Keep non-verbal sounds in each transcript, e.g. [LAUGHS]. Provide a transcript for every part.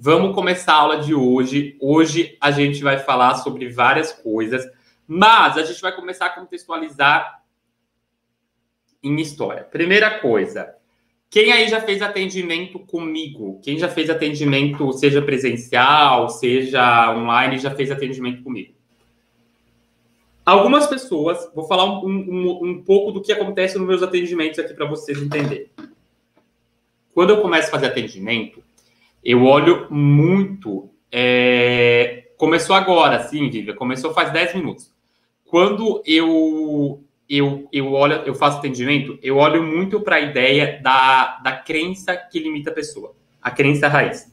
Vamos começar a aula de hoje. Hoje a gente vai falar sobre várias coisas, mas a gente vai começar a contextualizar em história. Primeira coisa, quem aí já fez atendimento comigo? Quem já fez atendimento, seja presencial, seja online, já fez atendimento comigo? Algumas pessoas, vou falar um, um, um pouco do que acontece nos meus atendimentos aqui para vocês entenderem. Quando eu começo a fazer atendimento, eu olho muito. É... Começou agora, sim, Vivian, começou faz 10 minutos. Quando eu eu, eu olho, eu faço atendimento, eu olho muito para a ideia da, da crença que limita a pessoa, a crença raiz.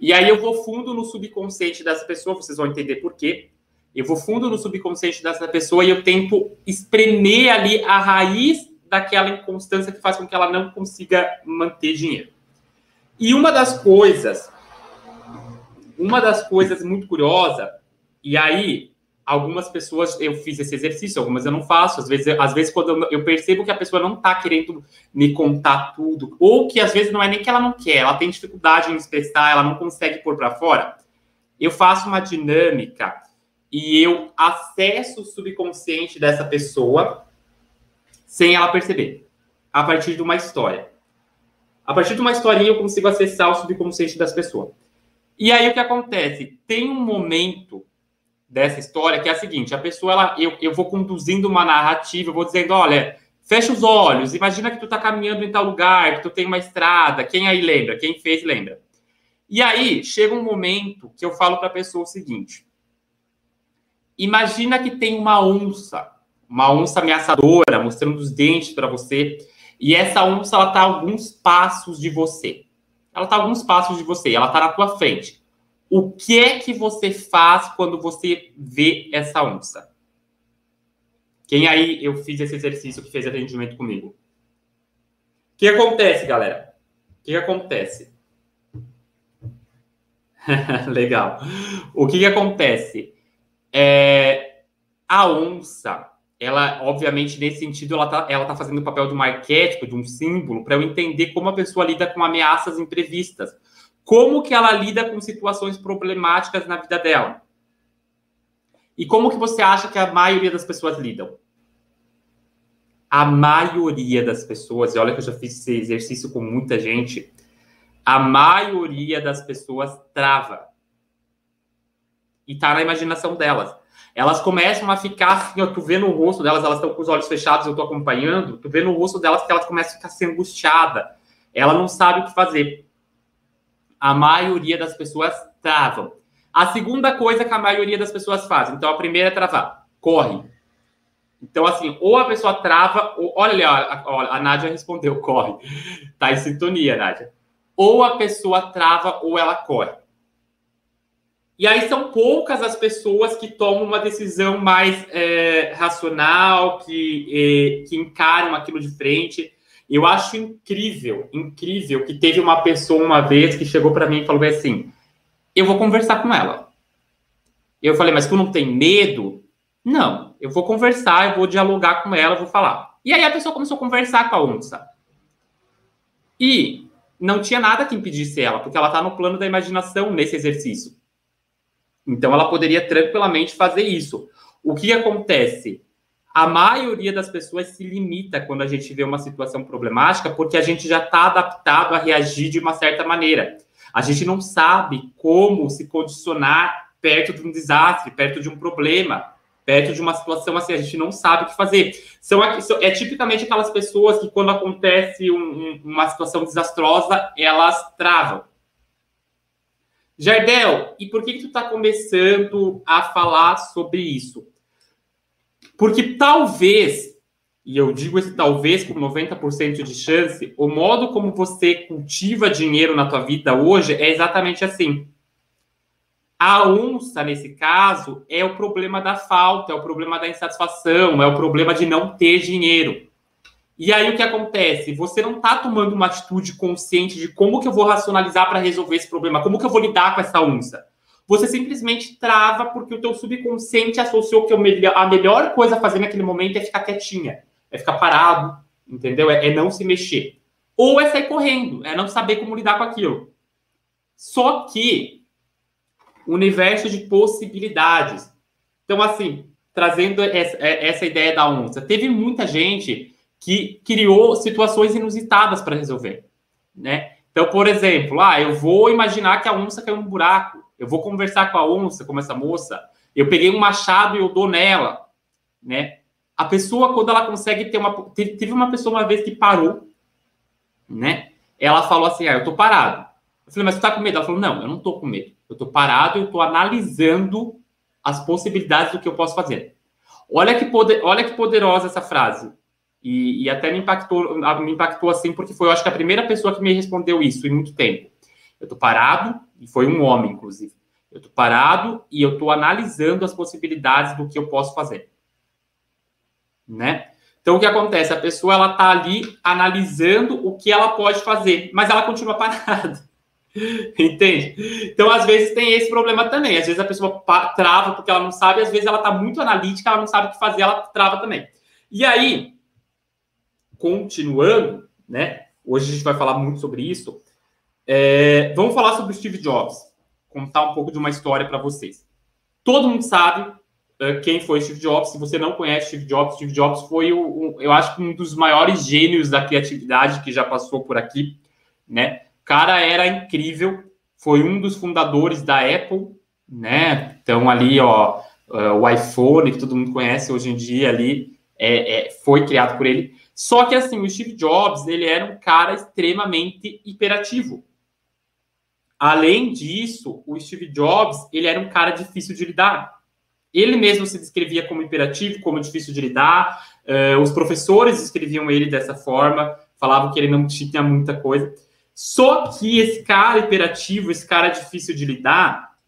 E aí eu vou fundo no subconsciente dessa pessoa, vocês vão entender por quê. Eu vou fundo no subconsciente dessa pessoa e eu tento espremer ali a raiz daquela inconstância que faz com que ela não consiga manter dinheiro. E uma das coisas, uma das coisas muito curiosa, e aí algumas pessoas eu fiz esse exercício, algumas eu não faço. Às vezes, às vezes quando eu percebo que a pessoa não está querendo me contar tudo, ou que às vezes não é nem que ela não quer, ela tem dificuldade em expressar, ela não consegue pôr para fora, eu faço uma dinâmica e eu acesso o subconsciente dessa pessoa sem ela perceber, a partir de uma história. A partir de uma historinha eu consigo acessar o subconsciente das pessoas. E aí o que acontece? Tem um momento dessa história que é a seguinte: a pessoa, ela, eu, eu vou conduzindo uma narrativa, eu vou dizendo, olha, fecha os olhos, imagina que tu está caminhando em tal lugar, que tu tem uma estrada, quem aí lembra? Quem fez, lembra. E aí chega um momento que eu falo para a pessoa o seguinte: imagina que tem uma onça, uma onça ameaçadora, mostrando os dentes para você. E essa onça, ela está alguns passos de você. Ela está alguns passos de você, ela está na tua frente. O que é que você faz quando você vê essa onça? Quem aí eu fiz esse exercício que fez atendimento comigo? O que acontece, galera? O que acontece? [LAUGHS] Legal. O que, que acontece? É, a onça, ela, obviamente, nesse sentido, ela está ela tá fazendo o papel de um arquétipo, de um símbolo, para eu entender como a pessoa lida com ameaças imprevistas. Como que ela lida com situações problemáticas na vida dela. E como que você acha que a maioria das pessoas lidam? A maioria das pessoas, e olha que eu já fiz esse exercício com muita gente, a maioria das pessoas trava. E tá na imaginação delas elas começam a ficar assim, ó, tu vê no rosto delas, elas estão com os olhos fechados, eu tô acompanhando, tu vê no rosto delas que elas começam a ficar assim, angustiada. Ela não sabe o que fazer. A maioria das pessoas travam. A segunda coisa que a maioria das pessoas faz, então a primeira é travar, corre. Então, assim, ou a pessoa trava, ou, olha ali, ó, a Nádia respondeu, corre. Tá em sintonia, Nádia. Ou a pessoa trava ou ela corre. E aí são poucas as pessoas que tomam uma decisão mais é, racional, que, é, que encaram aquilo de frente. Eu acho incrível, incrível que teve uma pessoa uma vez que chegou para mim e falou assim: eu vou conversar com ela. Eu falei, mas tu não tem medo? Não, eu vou conversar, eu vou dialogar com ela, vou falar. E aí a pessoa começou a conversar com a onça. E não tinha nada que impedisse ela, porque ela está no plano da imaginação nesse exercício. Então, ela poderia tranquilamente fazer isso. O que acontece? A maioria das pessoas se limita quando a gente vê uma situação problemática, porque a gente já está adaptado a reagir de uma certa maneira. A gente não sabe como se condicionar perto de um desastre, perto de um problema, perto de uma situação assim, a gente não sabe o que fazer. São, é tipicamente aquelas pessoas que, quando acontece um, uma situação desastrosa, elas travam. Jardel, e por que, que tu está começando a falar sobre isso? Porque talvez, e eu digo esse talvez com 90% de chance, o modo como você cultiva dinheiro na tua vida hoje é exatamente assim. A onça, nesse caso, é o problema da falta, é o problema da insatisfação, é o problema de não ter dinheiro. E aí o que acontece? Você não está tomando uma atitude consciente de como que eu vou racionalizar para resolver esse problema, como que eu vou lidar com essa onça. Você simplesmente trava porque o teu subconsciente associou que a melhor coisa a fazer naquele momento é ficar quietinha, é ficar parado, entendeu? É, é não se mexer. Ou é sair correndo, é não saber como lidar com aquilo. Só que universo de possibilidades. Então, assim, trazendo essa, essa ideia da onça, teve muita gente que criou situações inusitadas para resolver, né? Então, por exemplo, ah, eu vou imaginar que a onça caiu num buraco, eu vou conversar com a onça, como essa moça, eu peguei um machado e eu dou nela, né? A pessoa, quando ela consegue ter uma. Teve uma pessoa uma vez que parou, né? Ela falou assim: Ah, eu tô parado. Eu falei, mas você tá com medo? Ela falou: Não, eu não tô com medo. Eu tô parado, eu tô analisando as possibilidades do que eu posso fazer. Olha que, poder, olha que poderosa essa frase. E, e, até me impactou, me impactou assim, porque foi, eu acho que a primeira pessoa que me respondeu isso em muito tempo. Eu tô parado, e foi um homem, inclusive. Eu tô parado e eu tô analisando as possibilidades do que eu posso fazer. Né? Então, o que acontece? A pessoa, ela tá ali analisando o que ela pode fazer, mas ela continua parada. [LAUGHS] Entende? Então, às vezes, tem esse problema também. Às vezes, a pessoa trava porque ela não sabe, às vezes, ela tá muito analítica, ela não sabe o que fazer, ela trava também. E aí, continuando, né? Hoje a gente vai falar muito sobre isso. É, vamos falar sobre o Steve Jobs. Contar um pouco de uma história para vocês. Todo mundo sabe uh, quem foi Steve Jobs. Se você não conhece Steve Jobs, Steve Jobs foi, o, um, eu acho, um dos maiores gênios da criatividade que já passou por aqui, né? O cara era incrível. Foi um dos fundadores da Apple, né? Então ali, ó, uh, o iPhone que todo mundo conhece hoje em dia ali é, é, foi criado por ele. Só que assim, o Steve Jobs, ele era um cara extremamente hiperativo. Além disso, o Steve Jobs, ele era um cara difícil de lidar. Ele mesmo se descrevia como hiperativo, como difícil de lidar. Uh, os professores escreviam ele dessa forma, falavam que ele não tinha muita coisa. Só que esse cara hiperativo, esse cara difícil de lidar,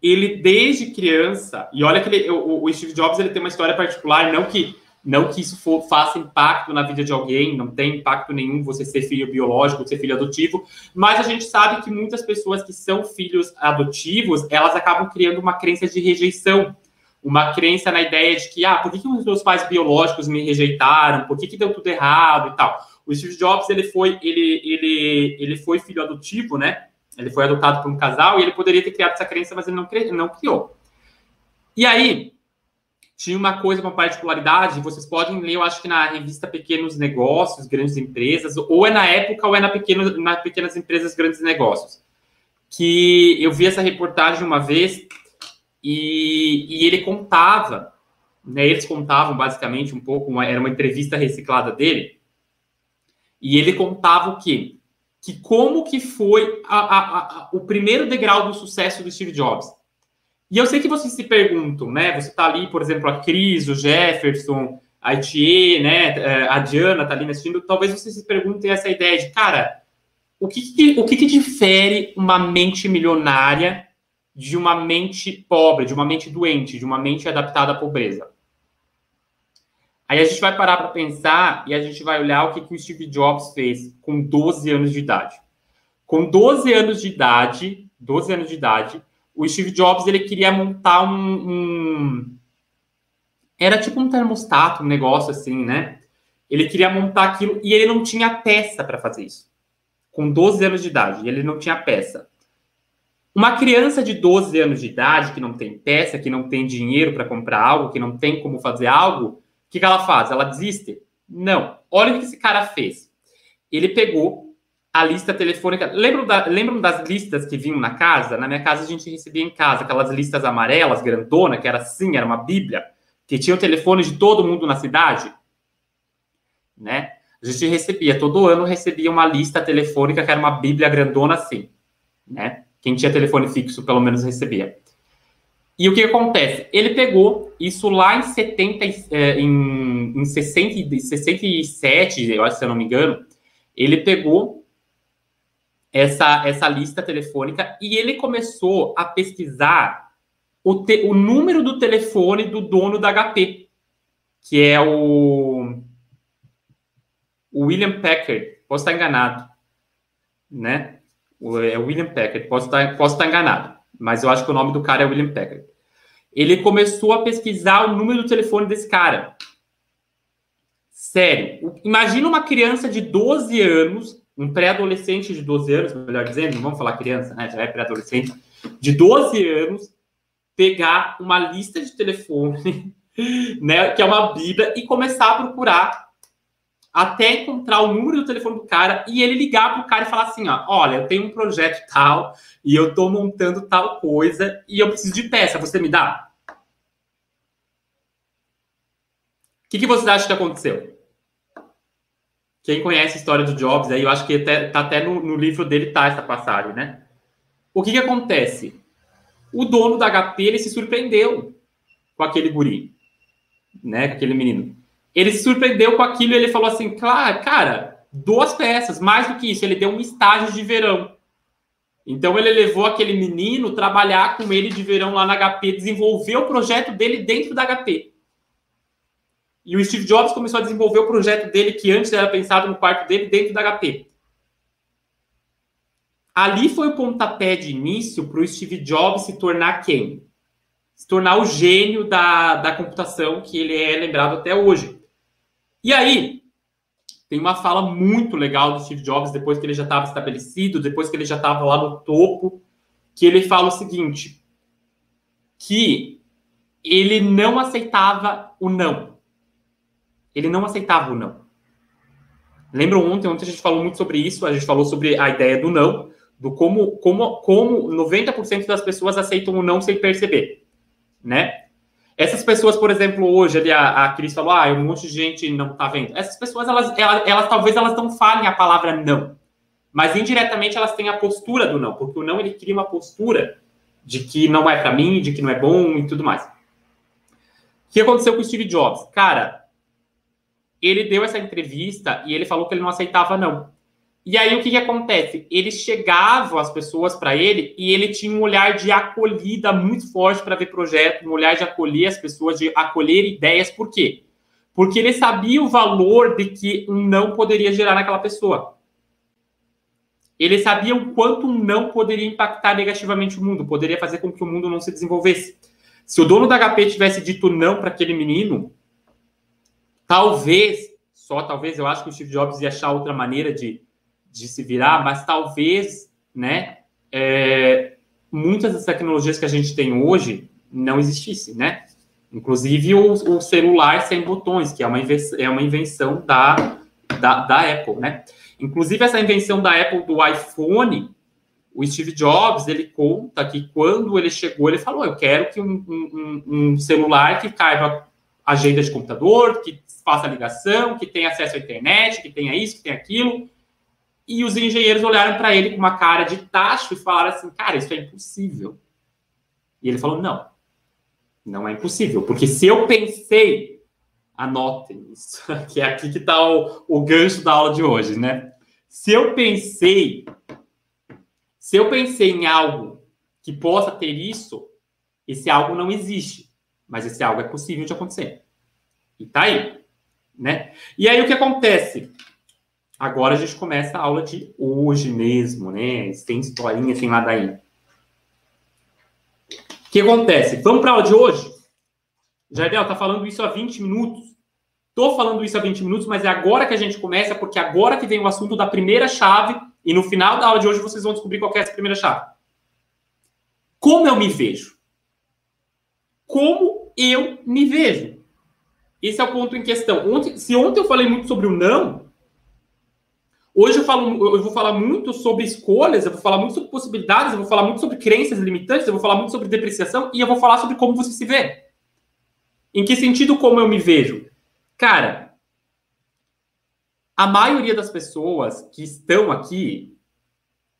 ele desde criança, e olha que ele, o, o Steve Jobs ele tem uma história particular, não que não que isso for, faça impacto na vida de alguém, não tem impacto nenhum você ser filho biológico, ser filho adotivo, mas a gente sabe que muitas pessoas que são filhos adotivos, elas acabam criando uma crença de rejeição, uma crença na ideia de que, ah, por que, que os meus pais biológicos me rejeitaram, por que, que deu tudo errado e tal. O Steve Jobs, ele foi, ele, ele, ele foi filho adotivo, né? Ele foi adotado por um casal e ele poderia ter criado essa crença, mas ele não, não criou. E aí, tinha uma coisa, uma particularidade, vocês podem ler, eu acho que na revista Pequenos Negócios, Grandes Empresas, ou é na época ou é na, pequeno, na Pequenas Empresas, Grandes Negócios, que eu vi essa reportagem uma vez e, e ele contava, né, eles contavam basicamente um pouco, uma, era uma entrevista reciclada dele, e ele contava o quê? Que como que foi a, a, a, o primeiro degrau do sucesso do Steve Jobs e eu sei que vocês se perguntam, né? Você está ali, por exemplo, a Cris, o Jefferson, a Itie, né? É, a Diana está ali assistindo. Talvez vocês se perguntem essa ideia de, cara, o que, que o que, que difere uma mente milionária de uma mente pobre, de uma mente doente, de uma mente adaptada à pobreza? Aí a gente vai parar para pensar e a gente vai olhar o que, que o Steve Jobs fez com 12 anos de idade. Com 12 anos de idade, 12 anos de idade, o Steve Jobs ele queria montar um, um, era tipo um termostato, um negócio assim, né? Ele queria montar aquilo e ele não tinha peça para fazer isso. Com 12 anos de idade, ele não tinha peça. Uma criança de 12 anos de idade que não tem peça, que não tem dinheiro para comprar algo, que não tem como fazer algo, o que, que ela faz? Ela desiste? Não. Olha o que esse cara fez. Ele pegou a lista telefônica. Lembram, da, lembram das listas que vinham na casa? Na minha casa a gente recebia em casa aquelas listas amarelas, grandona, que era assim, era uma bíblia, que tinha o telefone de todo mundo na cidade, né? A gente recebia, todo ano recebia uma lista telefônica que era uma bíblia grandona assim, né? Quem tinha telefone fixo, pelo menos, recebia. E o que acontece? Ele pegou isso lá em 70, é, em, em 60, 67, eu acho, se eu não me engano, ele pegou essa, essa lista telefônica e ele começou a pesquisar o, te, o número do telefone do dono da HP, que é o, o William Packard. Posso estar enganado, né? É o William Packard, posso estar, posso estar enganado, mas eu acho que o nome do cara é William Packard. Ele começou a pesquisar o número do telefone desse cara. Sério, imagina uma criança de 12 anos um pré-adolescente de 12 anos, melhor dizendo, não vamos falar criança, né? Já é pré-adolescente, de 12 anos, pegar uma lista de telefone, [LAUGHS] né? Que é uma Bíblia, e começar a procurar até encontrar o número do telefone do cara e ele ligar pro cara e falar assim, ó, olha, eu tenho um projeto tal e eu tô montando tal coisa e eu preciso de peça, você me dá? O que, que acham que aconteceu? Quem conhece a história do Jobs, aí eu acho que até, tá até no, no livro dele tá essa passagem, né? O que, que acontece? O dono da HP ele se surpreendeu com aquele guri, né? Com aquele menino. Ele se surpreendeu com aquilo e ele falou assim: claro, cara, duas peças, mais do que isso, ele deu um estágio de verão. Então ele levou aquele menino trabalhar com ele de verão lá na HP, desenvolver o projeto dele dentro da HP. E o Steve Jobs começou a desenvolver o projeto dele, que antes era pensado no quarto dele, dentro da HP. Ali foi o pontapé de início para o Steve Jobs se tornar quem? Se tornar o gênio da, da computação que ele é lembrado até hoje. E aí, tem uma fala muito legal do Steve Jobs, depois que ele já estava estabelecido, depois que ele já estava lá no topo, que ele fala o seguinte: que ele não aceitava o não. Ele não aceitava o não. Lembram ontem, ontem a gente falou muito sobre isso, a gente falou sobre a ideia do não, do como, como, como 90% das pessoas aceitam o não sem perceber, né? Essas pessoas, por exemplo, hoje ali a, a Cris falou, ah, um monte de gente não tá vendo. Essas pessoas, elas, elas, elas talvez elas não falem a palavra não, mas indiretamente elas têm a postura do não, porque o não ele cria uma postura de que não é para mim, de que não é bom e tudo mais. O que aconteceu com o Steve Jobs? Cara, ele deu essa entrevista e ele falou que ele não aceitava não. E aí o que, que acontece? Eles chegavam as pessoas para ele e ele tinha um olhar de acolhida muito forte para ver projeto, um olhar de acolher as pessoas, de acolher ideias. Por quê? Porque ele sabia o valor de que um não poderia gerar naquela pessoa. Ele sabia o quanto um não poderia impactar negativamente o mundo, poderia fazer com que o mundo não se desenvolvesse. Se o dono da HP tivesse dito não para aquele menino, Talvez, só talvez, eu acho que o Steve Jobs ia achar outra maneira de, de se virar, mas talvez, né, é, muitas das tecnologias que a gente tem hoje não existissem, né? Inclusive o, o celular sem botões, que é uma, é uma invenção da, da, da Apple, né? Inclusive essa invenção da Apple do iPhone, o Steve Jobs, ele conta que quando ele chegou, ele falou, eu quero que um, um, um celular que caiba agenda de computador, que faça ligação, que tenha acesso à internet, que tenha isso, que tenha aquilo. E os engenheiros olharam para ele com uma cara de tacho e falaram assim: cara, isso é impossível. E ele falou: não, não é impossível, porque se eu pensei, anotem isso, [LAUGHS] que é aqui que está o, o gancho da aula de hoje, né? Se eu pensei, se eu pensei em algo que possa ter isso, esse algo não existe mas esse algo é possível de acontecer. E tá aí, né? E aí o que acontece? Agora a gente começa a aula de hoje mesmo, né? Tem historinha, tem ladainha. O que acontece? Vamos para a aula de hoje? Jardel tá falando isso há 20 minutos. Tô falando isso há 20 minutos, mas é agora que a gente começa, porque agora que vem o assunto da primeira chave, e no final da aula de hoje vocês vão descobrir qual é essa primeira chave. Como eu me vejo? Como eu me vejo. Esse é o ponto em questão. Ontem, se ontem eu falei muito sobre o não, hoje eu, falo, eu vou falar muito sobre escolhas, eu vou falar muito sobre possibilidades, eu vou falar muito sobre crenças limitantes, eu vou falar muito sobre depreciação e eu vou falar sobre como você se vê. Em que sentido como eu me vejo? Cara, a maioria das pessoas que estão aqui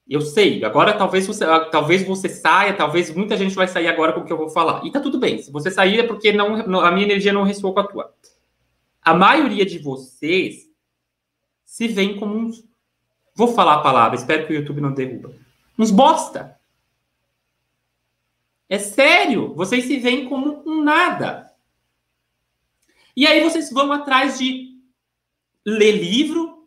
eu sei, agora talvez você, talvez você saia, talvez muita gente vai sair agora com o que eu vou falar. E tá tudo bem. Se você sair é porque não, a minha energia não ressoou com a tua. A maioria de vocês se vê como uns. Vou falar a palavra, espero que o YouTube não derruba. Uns bosta. É sério, vocês se veem como um nada. E aí vocês vão atrás de ler livro,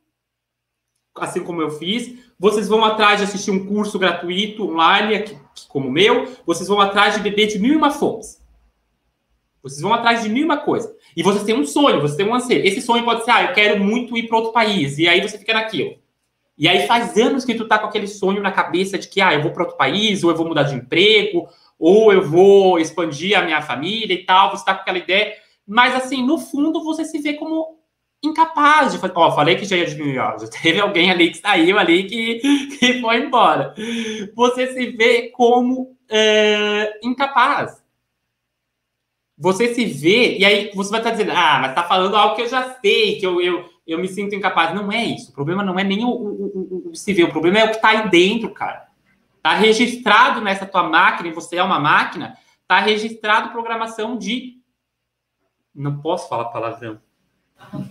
assim como eu fiz, vocês vão atrás de assistir um curso gratuito online, como o meu, vocês vão atrás de beber de mil e uma fontes. Vocês vão atrás de mil e uma coisa. E vocês têm um sonho, vocês têm um anseio. Esse sonho pode ser, ah, eu quero muito ir para outro país. E aí você fica naquilo. E aí faz anos que tu tá com aquele sonho na cabeça de que, ah, eu vou para outro país, ou eu vou mudar de emprego, ou eu vou expandir a minha família e tal, você tá com aquela ideia, mas assim, no fundo você se vê como incapaz de fazer. Ó, falei que já ia diminuir, ó, já [LAUGHS] teve alguém ali que saiu ali que, [LAUGHS] que foi embora. Você se vê como é, incapaz. Você se vê, e aí você vai estar dizendo, ah, mas tá falando algo que eu já sei, que eu, eu, eu me sinto incapaz. Não é isso. O problema não é nem o, o, o, o se ver, o problema é o que tá aí dentro, cara. Tá registrado nessa tua máquina, e você é uma máquina, tá registrado programação de. Não posso falar palavrão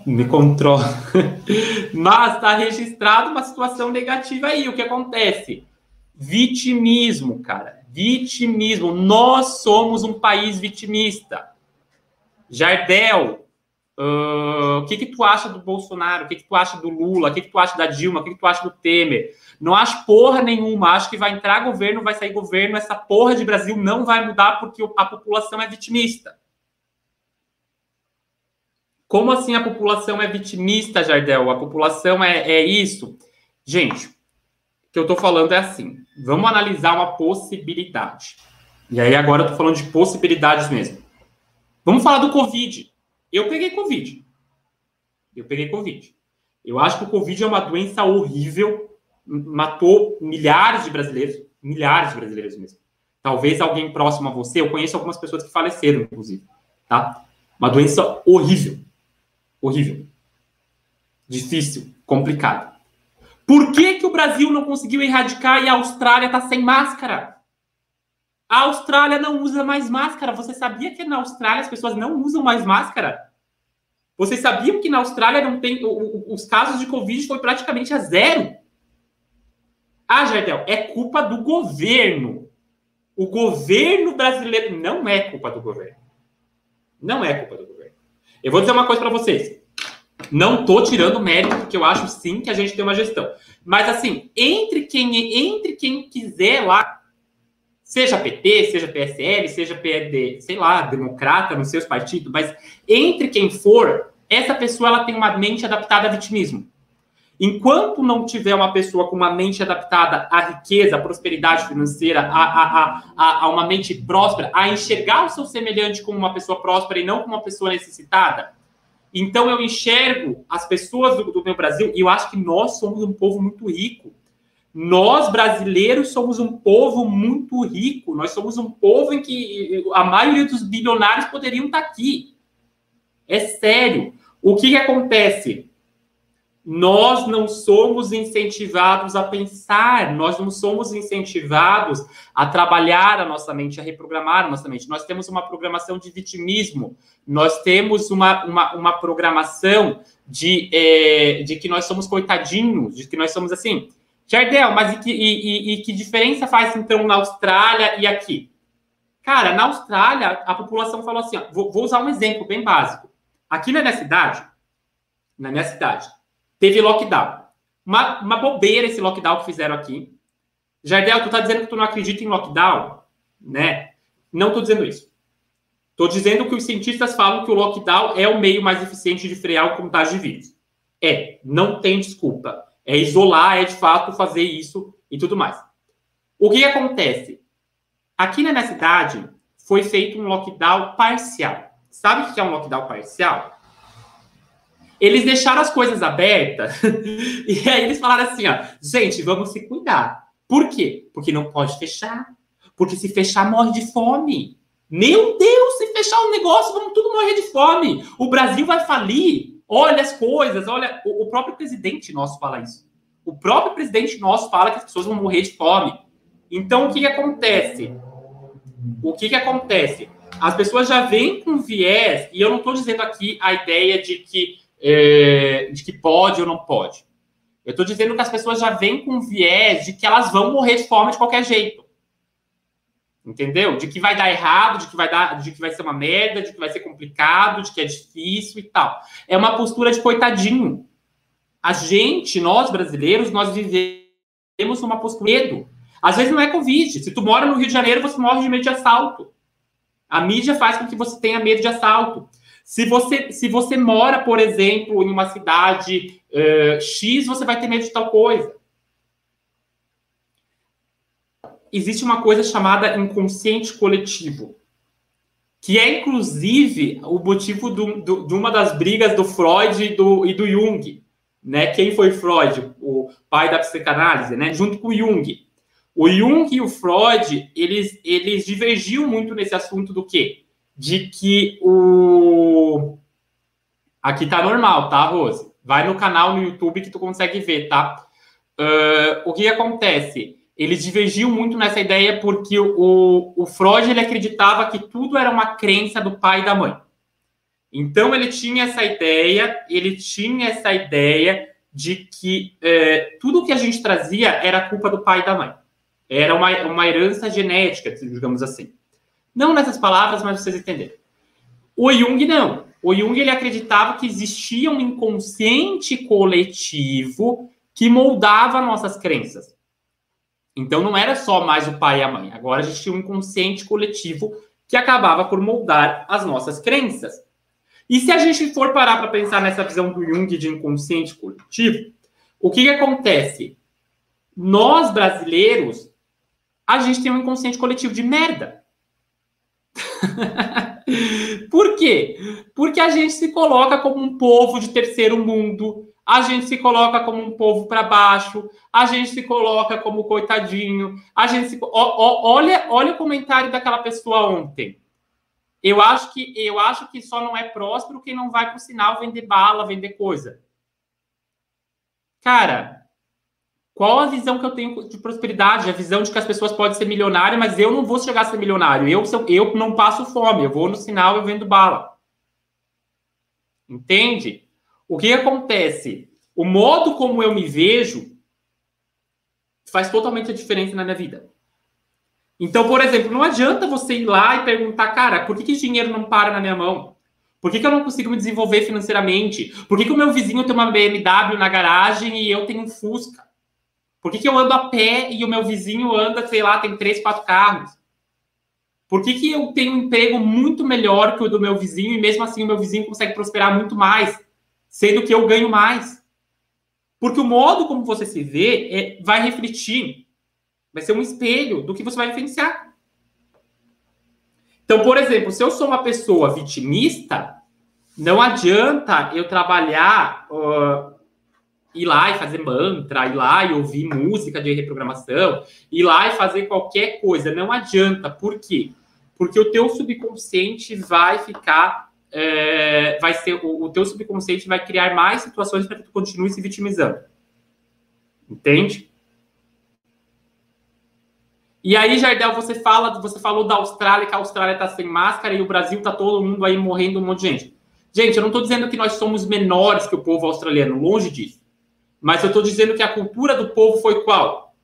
me controla. [LAUGHS] Mas está registrado uma situação negativa aí. O que acontece? Vitimismo, cara. Vitimismo. Nós somos um país vitimista. Jardel, uh, o que, que tu acha do Bolsonaro? O que, que tu acha do Lula? O que, que tu acha da Dilma? O que, que tu acha do Temer? Não acho porra nenhuma. Acho que vai entrar governo, vai sair governo. Essa porra de Brasil não vai mudar porque a população é vitimista. Como assim a população é vitimista, Jardel? A população é, é isso? Gente, o que eu estou falando é assim: vamos analisar uma possibilidade. E aí agora eu estou falando de possibilidades mesmo. Vamos falar do Covid. Eu peguei Covid. Eu peguei Covid. Eu acho que o Covid é uma doença horrível, matou milhares de brasileiros, milhares de brasileiros mesmo. Talvez alguém próximo a você, eu conheço algumas pessoas que faleceram, inclusive, tá? Uma doença horrível horrível. Difícil, complicado. Por que, que o Brasil não conseguiu erradicar e a Austrália está sem máscara? A Austrália não usa mais máscara. Você sabia que na Austrália as pessoas não usam mais máscara? Vocês sabiam que na Austrália não tem os casos de Covid foi praticamente a zero? Ah, Jardel, é culpa do governo. O governo brasileiro não é culpa do governo. Não é culpa do governo. Eu vou dizer uma coisa para vocês. Não tô tirando mérito, porque eu acho sim que a gente tem uma gestão. Mas assim, entre quem entre quem quiser lá, seja PT, seja PSL, seja PD, sei lá, democrata nos seus partidos, mas entre quem for, essa pessoa ela tem uma mente adaptada a vitimismo. Enquanto não tiver uma pessoa com uma mente adaptada à riqueza, à prosperidade financeira, a, a, a, a, uma mente próspera, a enxergar o seu semelhante como uma pessoa próspera e não como uma pessoa necessitada, então eu enxergo as pessoas do, do meu Brasil e eu acho que nós somos um povo muito rico. Nós, brasileiros, somos um povo muito rico. Nós somos um povo em que a maioria dos bilionários poderiam estar aqui. É sério. O que, que acontece? Nós não somos incentivados a pensar, nós não somos incentivados a trabalhar a nossa mente, a reprogramar a nossa mente. Nós temos uma programação de vitimismo, nós temos uma, uma, uma programação de, é, de que nós somos coitadinhos, de que nós somos assim. Jardel, mas e que, e, e, e que diferença faz então na Austrália e aqui? Cara, na Austrália, a população falou assim: ó, vou, vou usar um exemplo bem básico. Aqui na minha cidade, na minha cidade, teve lockdown. Uma, uma bobeira esse lockdown que fizeram aqui. Jardel, tu tá dizendo que tu não acredita em lockdown? Né? Não tô dizendo isso. Tô dizendo que os cientistas falam que o lockdown é o meio mais eficiente de frear o contágio de vírus. É, não tem desculpa. É isolar, é de fato fazer isso e tudo mais. O que acontece? Aqui na minha cidade foi feito um lockdown parcial. Sabe o que é um lockdown parcial? Eles deixaram as coisas abertas [LAUGHS] e aí eles falaram assim, ó, gente, vamos se cuidar. Por quê? Porque não pode fechar. Porque se fechar, morre de fome. Meu Deus, se fechar um negócio, vamos tudo morrer de fome. O Brasil vai falir. Olha as coisas, olha. O, o próprio presidente nosso fala isso. O próprio presidente nosso fala que as pessoas vão morrer de fome. Então, o que, que acontece? O que, que acontece? As pessoas já vêm com viés, e eu não estou dizendo aqui a ideia de que é, de que pode ou não pode. Eu estou dizendo que as pessoas já vêm com viés de que elas vão morrer de fome de qualquer jeito. Entendeu? De que vai dar errado, de que vai dar, de que vai ser uma merda, de que vai ser complicado, de que é difícil e tal. É uma postura de coitadinho. A gente, nós brasileiros, nós vivemos numa postura medo. Às vezes não é Covid. Se tu mora no Rio de Janeiro, você morre de medo de assalto. A mídia faz com que você tenha medo de assalto. Se você, se você mora, por exemplo, em uma cidade uh, X, você vai ter medo de tal coisa. Existe uma coisa chamada inconsciente coletivo, que é inclusive o motivo do, do, de uma das brigas do Freud e do, e do Jung. Né? Quem foi Freud? O pai da psicanálise, né? junto com o Jung. O Jung e o Freud, eles, eles divergiam muito nesse assunto do quê? De que o... Aqui tá normal, tá, Rose? Vai no canal no YouTube que tu consegue ver, tá? Uh, o que acontece? Eles divergiam muito nessa ideia porque o, o Freud ele acreditava que tudo era uma crença do pai e da mãe. Então ele tinha essa ideia, ele tinha essa ideia de que uh, tudo que a gente trazia era culpa do pai e da mãe. Era uma, uma herança genética, digamos assim. Não nessas palavras, mas vocês entenderam. O Jung não. O Jung ele acreditava que existia um inconsciente coletivo que moldava nossas crenças. Então não era só mais o pai e a mãe. Agora a gente tinha um inconsciente coletivo que acabava por moldar as nossas crenças. E se a gente for parar para pensar nessa visão do Jung de inconsciente coletivo, o que, que acontece? Nós brasileiros, a gente tem um inconsciente coletivo de merda. [LAUGHS] Por quê? Porque a gente se coloca como um povo de terceiro mundo, a gente se coloca como um povo para baixo, a gente se coloca como coitadinho, a gente se... O, o, olha, olha o comentário daquela pessoa ontem. Eu acho que eu acho que só não é próspero quem não vai para o sinal vender bala, vender coisa. Cara, qual a visão que eu tenho de prosperidade? A visão de que as pessoas podem ser milionárias, mas eu não vou chegar a ser milionário. Eu, eu não passo fome, eu vou no sinal e vendo bala. Entende? O que acontece? O modo como eu me vejo faz totalmente a diferença na minha vida. Então, por exemplo, não adianta você ir lá e perguntar, cara, por que, que dinheiro não para na minha mão? Por que, que eu não consigo me desenvolver financeiramente? Por que, que o meu vizinho tem uma BMW na garagem e eu tenho um Fusca? Por que, que eu ando a pé e o meu vizinho anda, sei lá, tem três, quatro carros? Por que, que eu tenho um emprego muito melhor que o do meu vizinho e mesmo assim o meu vizinho consegue prosperar muito mais? sendo que eu ganho mais. Porque o modo como você se vê é, vai refletir, vai ser um espelho do que você vai vivenciar. Então, por exemplo, se eu sou uma pessoa vitimista, não adianta eu trabalhar, uh, ir lá e fazer mantra, ir lá e ouvir música de reprogramação, ir lá e fazer qualquer coisa. Não adianta. Por quê? Porque o teu subconsciente vai ficar é, vai ser o, o teu subconsciente vai criar mais situações para que tu continue se vitimizando. Entende? E aí, Jardel, você fala, você falou da Austrália, que a Austrália está sem máscara e o Brasil está todo mundo aí morrendo um monte de gente. Gente, eu não estou dizendo que nós somos menores que o povo australiano, longe disso. Mas eu estou dizendo que a cultura do povo foi qual?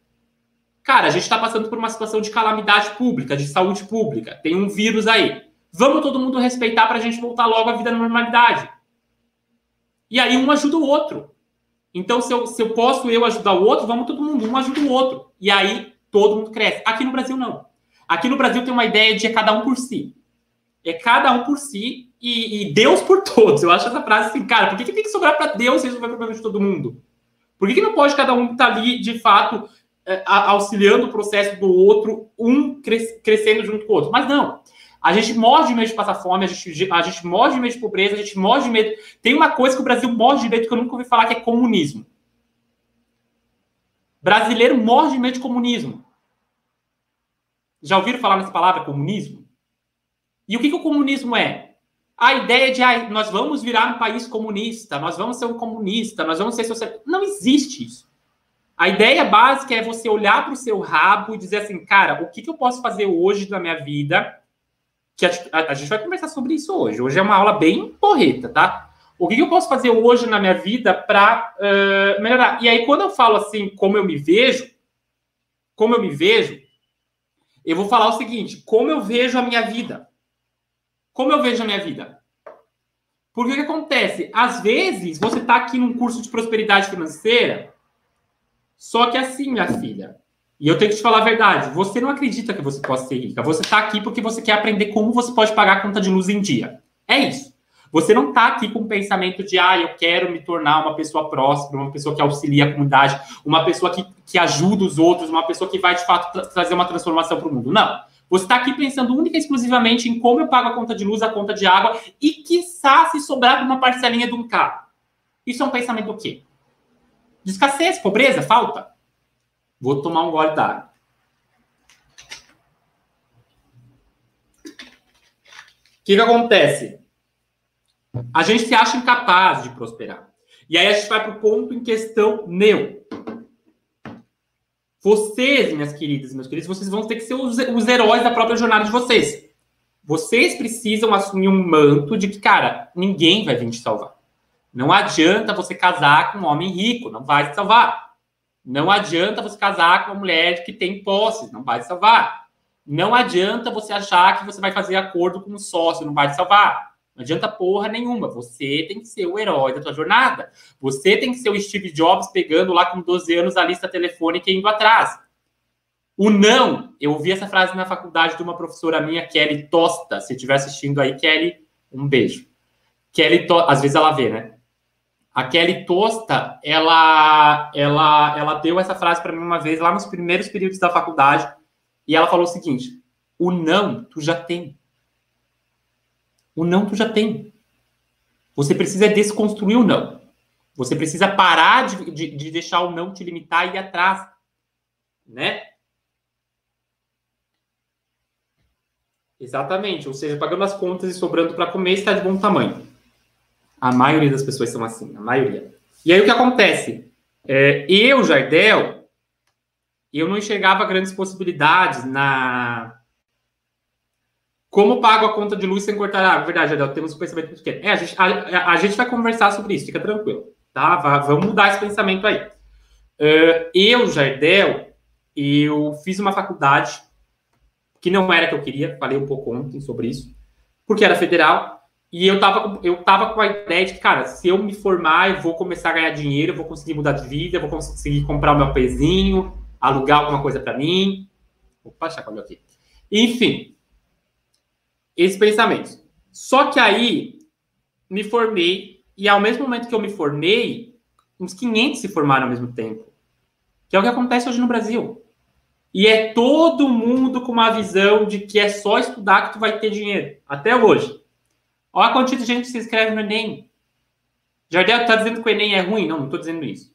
Cara, a gente está passando por uma situação de calamidade pública, de saúde pública. Tem um vírus aí. Vamos todo mundo respeitar para a gente voltar logo à vida normalidade. E aí um ajuda o outro. Então, se eu, se eu posso eu ajudar o outro, vamos todo mundo, um ajuda o outro. E aí todo mundo cresce. Aqui no Brasil, não. Aqui no Brasil tem uma ideia de é cada um por si. É cada um por si e, e Deus por todos. Eu acho essa frase assim, cara, por que, que tem que sobrar para Deus resolver o problema de todo mundo? Por que, que não pode cada um estar tá ali, de fato, é, auxiliando o processo do outro, um cres, crescendo junto com o outro? Mas não. A gente morre de medo de passar fome, a gente, a gente morre de medo de pobreza, a gente morre de medo. Tem uma coisa que o Brasil morre de medo que eu nunca ouvi falar, que é comunismo. Brasileiro morre de medo de comunismo. Já ouviram falar nessa palavra, comunismo? E o que, que o comunismo é? A ideia de ah, nós vamos virar um país comunista, nós vamos ser um comunista, nós vamos ser social. Não existe isso. A ideia básica é você olhar para o seu rabo e dizer assim, cara, o que, que eu posso fazer hoje na minha vida que a, a, a, gente vai conversar sobre isso hoje. Hoje é uma aula bem porreta, tá? O que, que eu posso fazer hoje na minha vida para uh, melhorar? E aí, quando eu falo assim, como eu me vejo, como eu me vejo, eu vou falar o seguinte: como eu vejo a minha vida. Como eu vejo a minha vida? Porque o que acontece? Às vezes, você está aqui num curso de prosperidade financeira, só que assim, minha filha, e eu tenho que te falar a verdade. Você não acredita que você possa ser rica. Você está aqui porque você quer aprender como você pode pagar a conta de luz em dia. É isso. Você não está aqui com o pensamento de, ah, eu quero me tornar uma pessoa próxima, uma pessoa que auxilia a comunidade, uma pessoa que, que ajuda os outros, uma pessoa que vai, de fato, tra trazer uma transformação para o mundo. Não. Você está aqui pensando única e exclusivamente em como eu pago a conta de luz, a conta de água e, quiçá, se sobrar uma parcelinha de um carro. Isso é um pensamento do quê? De escassez, pobreza, falta. Vou tomar um gole d'água. O que, que acontece? A gente se acha incapaz de prosperar. E aí a gente vai para o ponto em questão meu. Vocês, minhas queridas meus queridos, vocês vão ter que ser os, os heróis da própria jornada de vocês. Vocês precisam assumir um manto de que, cara, ninguém vai vir te salvar. Não adianta você casar com um homem rico, não vai te salvar. Não adianta você casar com uma mulher que tem posses, não vai te salvar. Não adianta você achar que você vai fazer acordo com um sócio, não vai te salvar. Não adianta porra nenhuma. Você tem que ser o herói da tua jornada. Você tem que ser o Steve Jobs pegando lá com 12 anos a lista telefônica e indo atrás. O não, eu ouvi essa frase na faculdade de uma professora minha, Kelly Tosta. Se estiver assistindo aí, Kelly, um beijo. Kelly, to... às vezes ela vê, né? A Kelly Tosta, ela, ela, ela deu essa frase para mim uma vez lá nos primeiros períodos da faculdade e ela falou o seguinte: o não tu já tem. O não tu já tem. Você precisa desconstruir o não. Você precisa parar de, de, de deixar o não te limitar e ir atrás, né? Exatamente. Ou seja, pagando as contas e sobrando para comer está de bom tamanho. A maioria das pessoas são assim, a maioria. E aí o que acontece? É, eu, Jardel, eu não enxergava grandes possibilidades na. Como pago a conta de luz sem cortar água? Verdade, Jardel, temos um pensamento muito pequeno. É, a gente, a, a gente vai conversar sobre isso, fica tranquilo. Tá? vamos mudar esse pensamento aí. Uh, eu, Jardel, eu fiz uma faculdade que não era que eu queria, falei um pouco ontem sobre isso, porque era federal, e eu tava, eu tava com a ideia de que, cara, se eu me formar, eu vou começar a ganhar dinheiro, eu vou conseguir mudar de vida, eu vou conseguir comprar o meu pezinho, alugar alguma coisa para mim. Opa, chacoalhou aqui. Enfim, esses pensamentos. Só que aí, me formei, e ao mesmo momento que eu me formei, uns 500 se formaram ao mesmo tempo. Que é o que acontece hoje no Brasil. E é todo mundo com uma visão de que é só estudar que tu vai ter dinheiro. Até hoje. Olha a quantidade de gente que se inscreve no Enem. Jardel, está dizendo que o Enem é ruim? Não, não estou dizendo isso.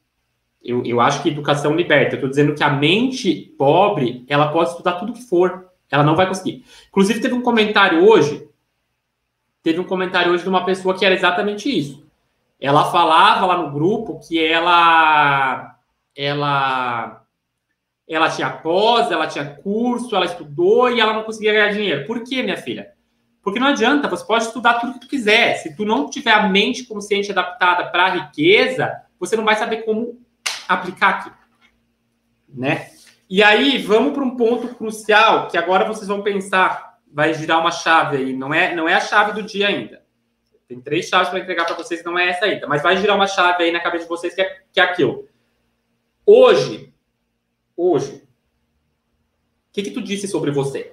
Eu, eu acho que educação liberta. Eu estou dizendo que a mente pobre, ela pode estudar tudo que for. Ela não vai conseguir. Inclusive, teve um comentário hoje. Teve um comentário hoje de uma pessoa que era exatamente isso. Ela falava lá no grupo que ela. Ela. Ela tinha pós, ela tinha curso, ela estudou e ela não conseguia ganhar dinheiro. Por quê, minha filha? Porque não adianta, você pode estudar tudo que tu quiser. Se tu não tiver a mente consciente adaptada para a riqueza, você não vai saber como aplicar aqui, né? E aí, vamos para um ponto crucial que agora vocês vão pensar, vai girar uma chave aí, não é, não é a chave do dia ainda. Tem três chaves para entregar para vocês, não é essa ainda, mas vai girar uma chave aí na cabeça de vocês que é, que é aquilo. Hoje, hoje, o que que tu disse sobre você?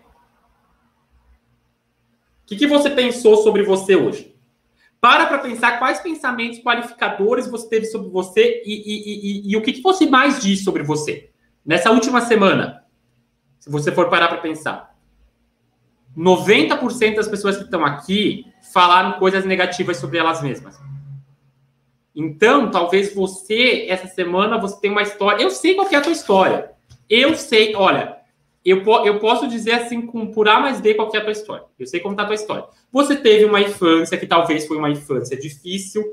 que, que você pensou sobre você hoje? Para para pensar quais pensamentos qualificadores você teve sobre você e, e, e, e o que, que você mais disse sobre você nessa última semana. Se você for parar para pensar. 90% das pessoas que estão aqui falaram coisas negativas sobre elas mesmas. Então, talvez você, essa semana, você tenha uma história. Eu sei qual é a tua história. Eu sei, olha, eu, eu posso dizer assim, com, por A mais B, qual é a tua história. Eu sei contar a tua história. Você teve uma infância que talvez foi uma infância difícil.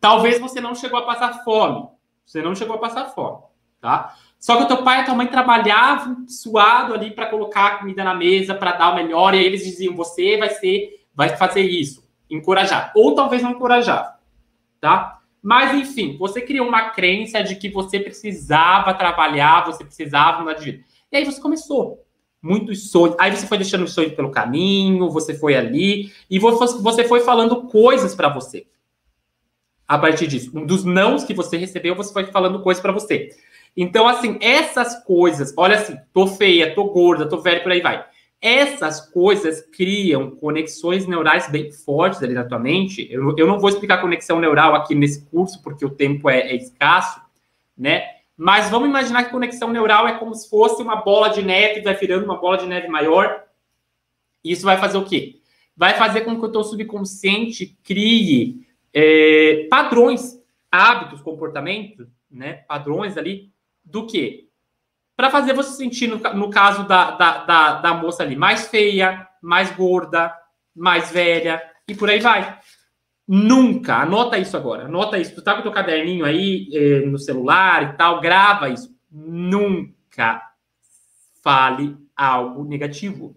Talvez você não chegou a passar fome. Você não chegou a passar fome, tá? Só que o teu pai e a tua mãe trabalhavam suado ali para colocar a comida na mesa, para dar o melhor, e aí eles diziam: você vai ser, vai fazer isso, encorajar. Ou talvez não encorajar, tá? Mas, enfim, você criou uma crença de que você precisava trabalhar, você precisava mudar de vida. E aí você começou. Muitos sonhos. Aí você foi deixando os sonhos pelo caminho, você foi ali, e você foi falando coisas para você. A partir disso, dos nãos que você recebeu, você foi falando coisas para você. Então, assim, essas coisas, olha assim, tô feia, tô gorda, tô velha, por aí vai. Essas coisas criam conexões neurais bem fortes ali na tua mente. Eu, eu não vou explicar conexão neural aqui nesse curso, porque o tempo é, é escasso, né? Mas vamos imaginar que conexão neural é como se fosse uma bola de neve, vai virando uma bola de neve maior. Isso vai fazer o quê? Vai fazer com que o teu subconsciente crie é, padrões, hábitos, comportamentos, né? Padrões ali do quê? para fazer você sentir, no, no caso da, da, da, da, moça ali, mais feia, mais gorda, mais velha, e por aí vai. Nunca, anota isso agora, anota isso. Tu tá com o teu caderninho aí eh, no celular e tal, grava isso. Nunca fale algo negativo.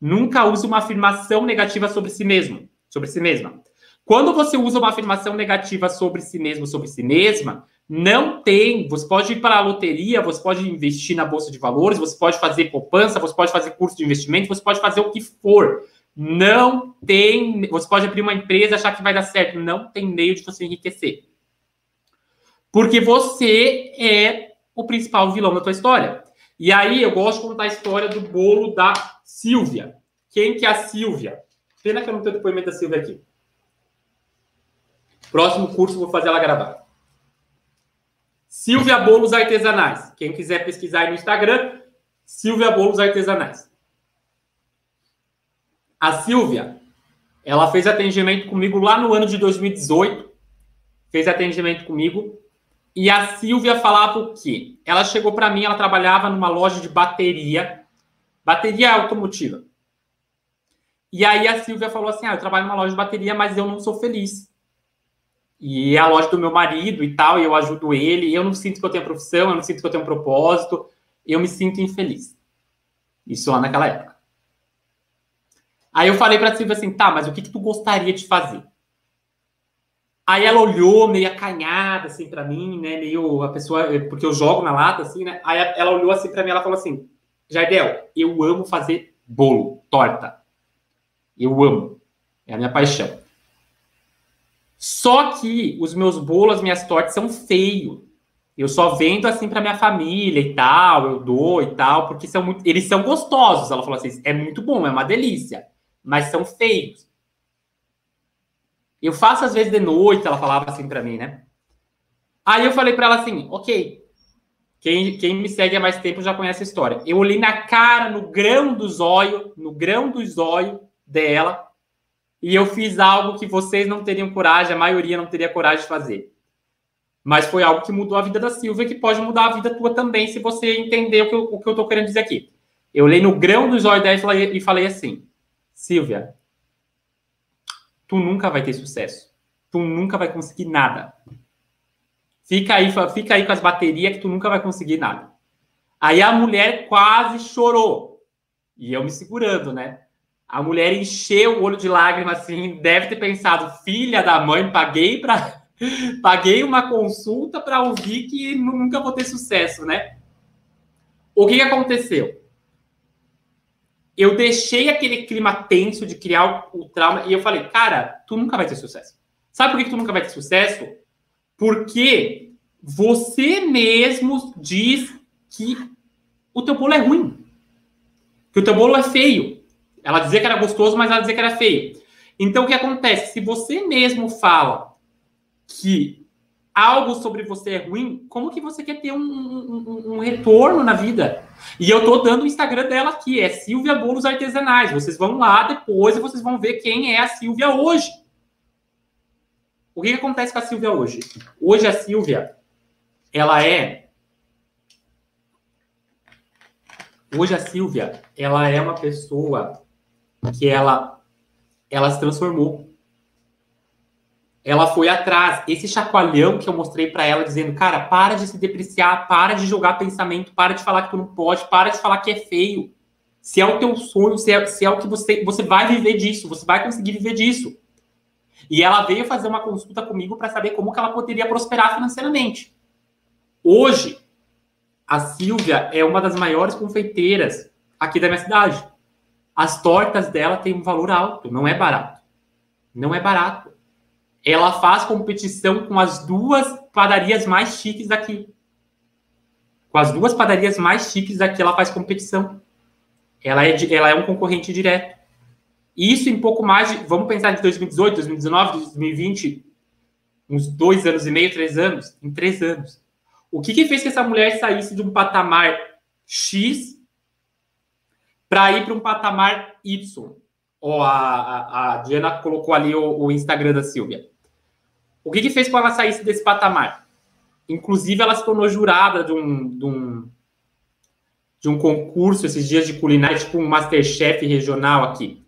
Nunca use uma afirmação negativa sobre si mesmo, sobre si mesma. Quando você usa uma afirmação negativa sobre si mesmo, sobre si mesma, não tem. Você pode ir para a loteria, você pode investir na bolsa de valores, você pode fazer poupança, você pode fazer curso de investimento, você pode fazer o que for. Não tem. Você pode abrir uma empresa achar que vai dar certo. Não tem meio de você enriquecer. Porque você é o principal vilão da tua história. E aí eu gosto de contar a história do bolo da Silvia. Quem que é a Silvia? Pena que eu não tenho depoimento da Silvia aqui. Próximo curso vou fazer ela gravar. Silvia Bolos Artesanais. Quem quiser pesquisar aí no Instagram, Silvia Bolos Artesanais. A Silvia, ela fez atendimento comigo lá no ano de 2018. Fez atendimento comigo. E a Silvia falava o quê? Ela chegou para mim, ela trabalhava numa loja de bateria, bateria automotiva. E aí a Silvia falou assim: ah, eu trabalho numa loja de bateria, mas eu não sou feliz. E é a loja do meu marido e tal, e eu ajudo ele, e eu não sinto que eu tenho profissão, eu não sinto que eu tenho um propósito, eu me sinto infeliz. Isso lá naquela época. Aí eu falei pra Silvia assim, tá, mas o que, que tu gostaria de fazer? Aí ela olhou meio acanhada, assim, pra mim, né, meio a pessoa, porque eu jogo na lata, assim, né, aí ela olhou assim pra mim, ela falou assim, Jardel, eu amo fazer bolo, torta. Eu amo. É a minha paixão. Só que os meus bolos, as minhas tortas são feios. Eu só vendo assim para minha família e tal, eu dou e tal, porque são muito, eles são gostosos. Ela falou assim: é muito bom, é uma delícia, mas são feios. Eu faço às vezes de noite, ela falava assim para mim, né? Aí eu falei para ela assim: ok, quem, quem me segue há mais tempo já conhece a história. Eu olhei na cara, no grão do zóio, no grão do zóio dela, e eu fiz algo que vocês não teriam coragem, a maioria não teria coragem de fazer. Mas foi algo que mudou a vida da Silvia, que pode mudar a vida tua também, se você entender o que eu, o que eu tô querendo dizer aqui. Eu olhei no grão dos olhos dela e falei assim: Silvia, tu nunca vai ter sucesso. Tu nunca vai conseguir nada. Fica aí, fica aí com as baterias que tu nunca vai conseguir nada. Aí a mulher quase chorou. E eu me segurando, né? A mulher encheu o olho de lágrimas, assim, deve ter pensado, filha da mãe, paguei para [LAUGHS] paguei uma consulta para ouvir que nunca vou ter sucesso, né? O que, que aconteceu? Eu deixei aquele clima tenso de criar o, trauma e eu falei, cara, tu nunca vai ter sucesso. Sabe por que tu nunca vai ter sucesso? Porque você mesmo diz que o teu bolo é ruim. Que o teu bolo é feio. Ela dizia que era gostoso, mas ela dizia que era feio. Então, o que acontece? Se você mesmo fala que algo sobre você é ruim, como que você quer ter um, um, um retorno na vida? E eu tô dando o Instagram dela aqui, é Silvia Bolos Artesanais. Vocês vão lá depois e vocês vão ver quem é a Silvia hoje. O que, que acontece com a Silvia hoje? Hoje a Silvia, ela é Hoje a Silvia, ela é uma pessoa que ela, ela se transformou. Ela foi atrás. Esse chacoalhão que eu mostrei para ela, dizendo, cara, para de se depreciar, para de jogar pensamento, para de falar que tu não pode, para de falar que é feio. Se é o teu sonho, se é, se é o que você. Você vai viver disso, você vai conseguir viver disso. E ela veio fazer uma consulta comigo para saber como que ela poderia prosperar financeiramente. Hoje, a Silvia é uma das maiores confeiteiras aqui da minha cidade as tortas dela têm um valor alto, não é barato. Não é barato. Ela faz competição com as duas padarias mais chiques daqui. Com as duas padarias mais chiques daqui, ela faz competição. ela é, ela é um concorrente direto. Isso em pouco mais de, vamos pensar de 2018, 2019, 2020, uns dois anos e meio, três anos, em três anos. O que, que fez que essa mulher saísse de um patamar X para ir para um patamar Y? Ó, a, a, a, Diana colocou ali o, o Instagram da Silvia. O que, que fez com ela saísse desse patamar? Inclusive, ela se tornou jurada de um, de um, de um concurso esses dias de culinária, tipo um Masterchef regional aqui.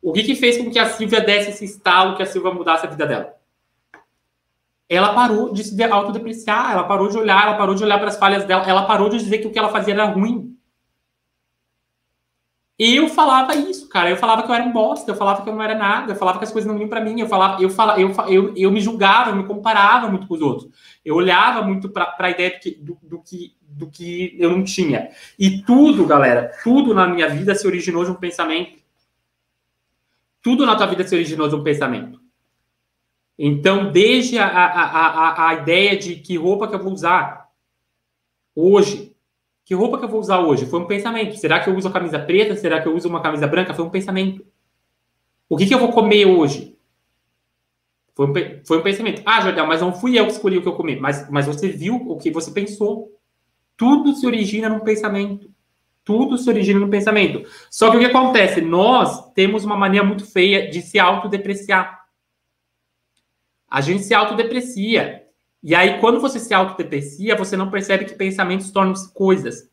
O que, que fez com que a Silvia desse esse estalo, que a Silvia mudasse a vida dela? Ela parou de se autodepreciar, ela parou de olhar, ela parou de olhar para as falhas dela, ela parou de dizer que o que ela fazia era ruim. Eu falava isso, cara. Eu falava que eu era um bosta, eu falava que eu não era nada, eu falava que as coisas não vinham para mim, eu falava, eu, falava, eu, eu, eu me julgava, eu me comparava muito com os outros. Eu olhava muito para a ideia do que, do, do, que, do que eu não tinha. E tudo, galera, tudo na minha vida se originou de um pensamento. Tudo na tua vida se originou de um pensamento. Então, desde a, a, a, a ideia de que roupa que eu vou usar hoje, que roupa que eu vou usar hoje? Foi um pensamento. Será que eu uso a camisa preta? Será que eu uso uma camisa branca? Foi um pensamento. O que, que eu vou comer hoje? Foi um, foi um pensamento. Ah, Jordão, mas não fui eu que escolhi o que eu comi. Mas, mas você viu o que você pensou. Tudo se origina num pensamento. Tudo se origina no pensamento. Só que o que acontece? Nós temos uma mania muito feia de se autodepreciar. A gente se autodeprecia. E aí, quando você se autodeprecia, você não percebe que pensamentos tornam-se coisas.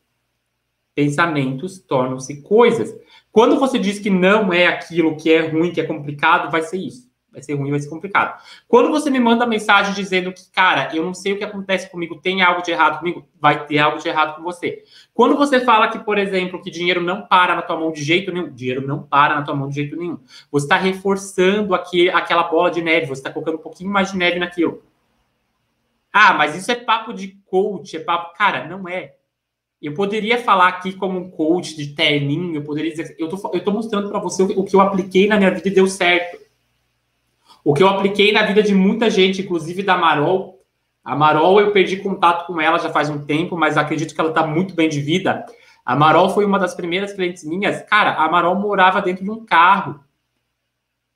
Pensamentos tornam-se coisas. Quando você diz que não é aquilo que é ruim, que é complicado, vai ser isso. Vai ser ruim, vai ser complicado. Quando você me manda mensagem dizendo que, cara, eu não sei o que acontece comigo, tem algo de errado comigo, vai ter algo de errado com você. Quando você fala que, por exemplo, que dinheiro não para na tua mão de jeito nenhum, dinheiro não para na tua mão de jeito nenhum. Você está reforçando aqui, aquela bola de neve, você está colocando um pouquinho mais de neve naquilo. Ah, mas isso é papo de coach, é papo. Cara, não é. Eu poderia falar aqui como um coach de terninho, eu poderia dizer. Eu tô, eu tô mostrando para você o que eu apliquei na minha vida e deu certo. O que eu apliquei na vida de muita gente, inclusive da Marol. A Marol, eu perdi contato com ela já faz um tempo, mas acredito que ela tá muito bem de vida. A Marol foi uma das primeiras clientes minhas. Cara, a Marol morava dentro de um carro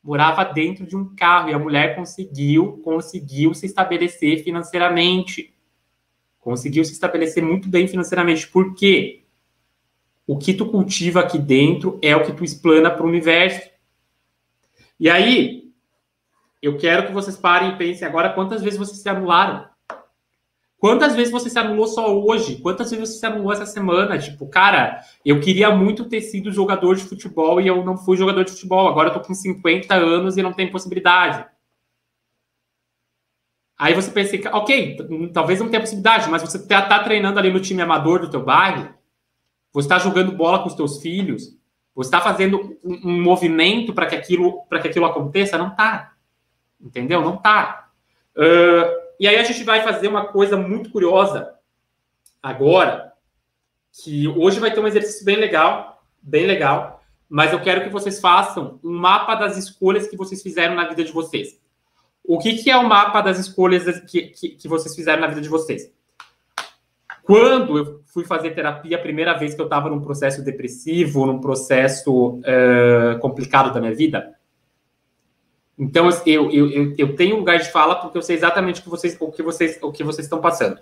morava dentro de um carro e a mulher conseguiu, conseguiu se estabelecer financeiramente. Conseguiu se estabelecer muito bem financeiramente. Por quê? O que tu cultiva aqui dentro é o que tu explana para o universo. E aí, eu quero que vocês parem e pensem agora quantas vezes vocês se anularam. Quantas vezes você se anulou só hoje? Quantas vezes você se anulou essa semana? Tipo, cara, eu queria muito ter sido jogador de futebol e eu não fui jogador de futebol. Agora eu tô com 50 anos e não tem possibilidade. Aí você pensa, ok, talvez não tenha possibilidade, mas você tá, tá treinando ali no time amador do teu bairro, você está jogando bola com os teus filhos, você está fazendo um, um movimento para que aquilo para que aquilo aconteça? Não tá. Entendeu? Não tá. Uh, e aí a gente vai fazer uma coisa muito curiosa agora, que hoje vai ter um exercício bem legal, bem legal, mas eu quero que vocês façam um mapa das escolhas que vocês fizeram na vida de vocês. O que, que é o mapa das escolhas que, que, que vocês fizeram na vida de vocês? Quando eu fui fazer terapia, a primeira vez que eu estava num processo depressivo, num processo uh, complicado da minha vida, então, eu, eu, eu tenho lugar de fala porque eu sei exatamente o que vocês, o que vocês, o que vocês estão passando.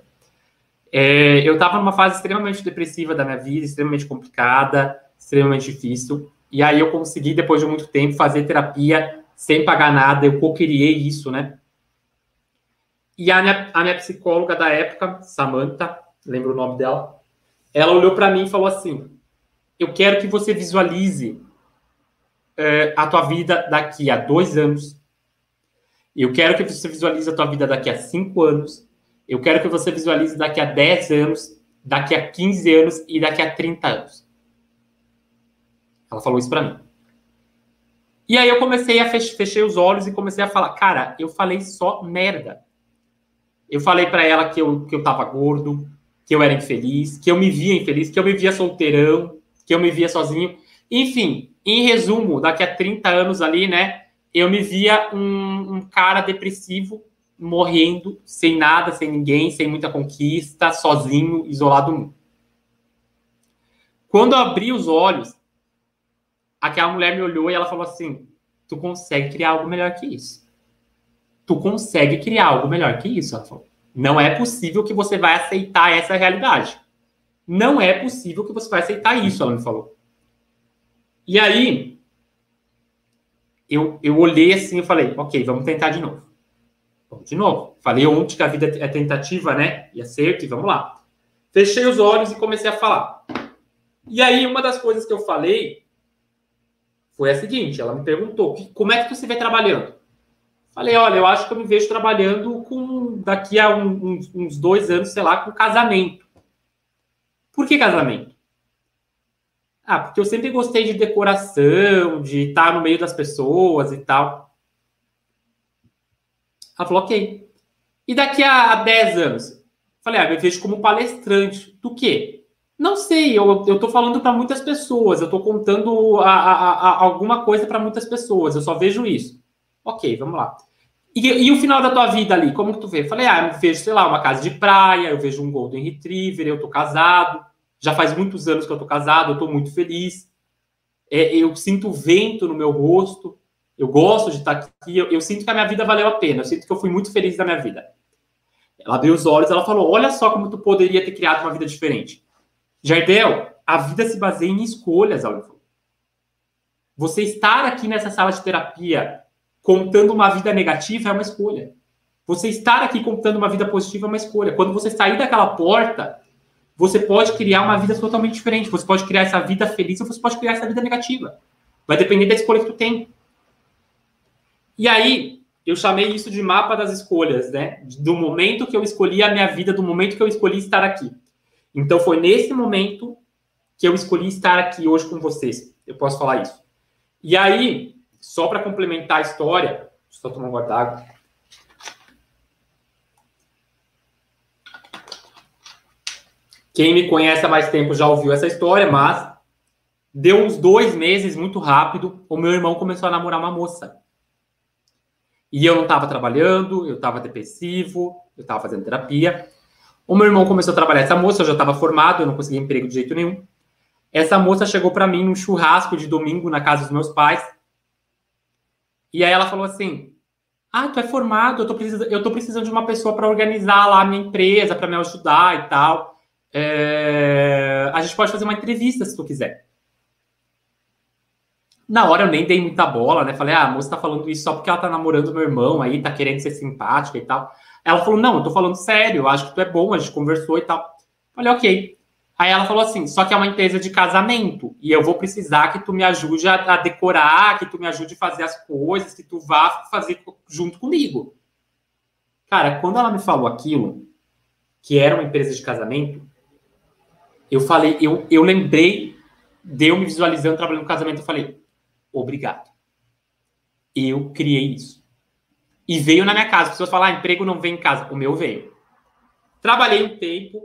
É, eu estava numa fase extremamente depressiva da minha vida, extremamente complicada, extremamente difícil. E aí eu consegui, depois de muito tempo, fazer terapia sem pagar nada. Eu co-criei isso, né? E a minha, a minha psicóloga da época, Samantha, lembro o nome dela, ela olhou para mim e falou assim: Eu quero que você visualize uh, a tua vida daqui a dois anos. Eu quero que você visualize a tua vida daqui a cinco anos. Eu quero que você visualize daqui a 10 anos, daqui a 15 anos e daqui a 30 anos. Ela falou isso para mim. E aí eu comecei a fech fechei os olhos e comecei a falar, cara, eu falei só merda. Eu falei para ela que eu, que eu tava gordo, que eu era infeliz, que eu me via infeliz, que eu me via solteirão, que eu me via sozinho. Enfim, em resumo, daqui a 30 anos ali, né, eu me via um, um cara depressivo, morrendo, sem nada, sem ninguém, sem muita conquista, sozinho, isolado. Quando eu abri os olhos, aquela mulher me olhou e ela falou assim: Tu consegue criar algo melhor que isso. Tu consegue criar algo melhor que isso. Ela falou: Não é possível que você vai aceitar essa realidade. Não é possível que você vai aceitar isso, ela me falou. E aí, eu, eu olhei assim e falei: Ok, vamos tentar de novo. Vamos de novo. Falei ontem que a vida é tentativa, né? E acerto, e vamos lá. Fechei os olhos e comecei a falar. E aí, uma das coisas que eu falei foi a seguinte: ela me perguntou, como é que se vê trabalhando? Falei, olha, eu acho que eu me vejo trabalhando com daqui a um, uns, uns dois anos, sei lá, com casamento. Por que casamento? Ah, porque eu sempre gostei de decoração, de estar no meio das pessoas e tal. Ela falou, ok. E daqui a 10 anos? Falei, ah, eu vejo como palestrante. Do quê? Não sei, eu, tô falando para muitas pessoas, eu tô contando a, a, a alguma coisa para muitas pessoas, eu só vejo isso. Ok, vamos lá. E, e, o final da tua vida ali, como que tu vê? Falei, ah, eu vejo, sei lá, uma casa de praia, eu vejo um Golden Retriever, eu tô casado, já faz muitos anos que eu tô casado, eu tô muito feliz. É, eu sinto vento no meu rosto, eu gosto de estar aqui, eu, eu sinto que a minha vida valeu a pena, eu sinto que eu fui muito feliz na minha vida. Ela abriu os olhos, ela falou, olha só como tu poderia ter criado uma vida diferente. Jardel, a vida se baseia em escolhas, Álvaro. Você estar aqui nessa sala de terapia contando uma vida negativa é uma escolha. Você estar aqui contando uma vida positiva é uma escolha. Quando você sair daquela porta, você pode criar uma vida totalmente diferente. Você pode criar essa vida feliz ou você pode criar essa vida negativa. Vai depender da escolha que tu tem. E aí, eu chamei isso de mapa das escolhas, né? Do momento que eu escolhi a minha vida, do momento que eu escolhi estar aqui. Então foi nesse momento que eu escolhi estar aqui hoje com vocês. Eu posso falar isso. E aí, só para complementar a história, só tomar um gota d'água. Quem me conhece há mais tempo já ouviu essa história, mas deu uns dois meses, muito rápido, o meu irmão começou a namorar uma moça. E eu não estava trabalhando, eu estava depressivo, eu estava fazendo terapia. O meu irmão começou a trabalhar. Essa moça eu já estava formado, eu não conseguia emprego de jeito nenhum. Essa moça chegou para mim num churrasco de domingo na casa dos meus pais. E aí ela falou assim: Ah, tu é formado, eu tô precisando, eu tô precisando de uma pessoa para organizar lá a minha empresa, para me ajudar e tal. É... A gente pode fazer uma entrevista se tu quiser. Na hora eu nem dei muita bola, né? Falei, ah, a moça tá falando isso só porque ela tá namorando meu irmão aí, tá querendo ser simpática e tal. Ela falou: Não, eu tô falando sério, eu acho que tu é bom, a gente conversou e tal. Falei: Ok. Aí ela falou assim: Só que é uma empresa de casamento e eu vou precisar que tu me ajude a, a decorar, que tu me ajude a fazer as coisas, que tu vá fazer junto comigo. Cara, quando ela me falou aquilo, que era uma empresa de casamento, eu falei, eu, eu lembrei de eu me visualizando trabalhando no casamento, eu falei, obrigado. Eu criei isso. E veio na minha casa. As pessoas falam, ah, emprego não vem em casa. O meu veio. Trabalhei um tempo,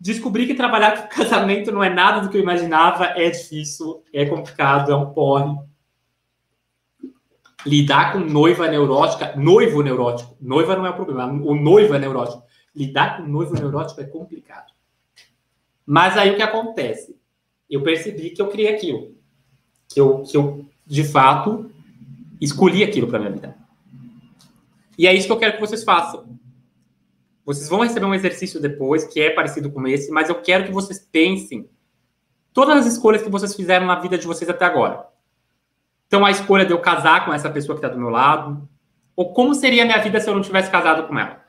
descobri que trabalhar com [LAUGHS] casamento não é nada do que eu imaginava, é difícil, é complicado, é um porre. Lidar com noiva neurótica, noivo neurótico, noiva não é o problema, o noivo é neurótico. Lidar com noivo neurótico é complicado. Mas aí o que acontece? Eu percebi que eu criei aquilo. Que eu, que eu de fato, escolhi aquilo para minha vida. E é isso que eu quero que vocês façam. Vocês vão receber um exercício depois, que é parecido com esse, mas eu quero que vocês pensem todas as escolhas que vocês fizeram na vida de vocês até agora. Então, a escolha de eu casar com essa pessoa que está do meu lado, ou como seria a minha vida se eu não tivesse casado com ela?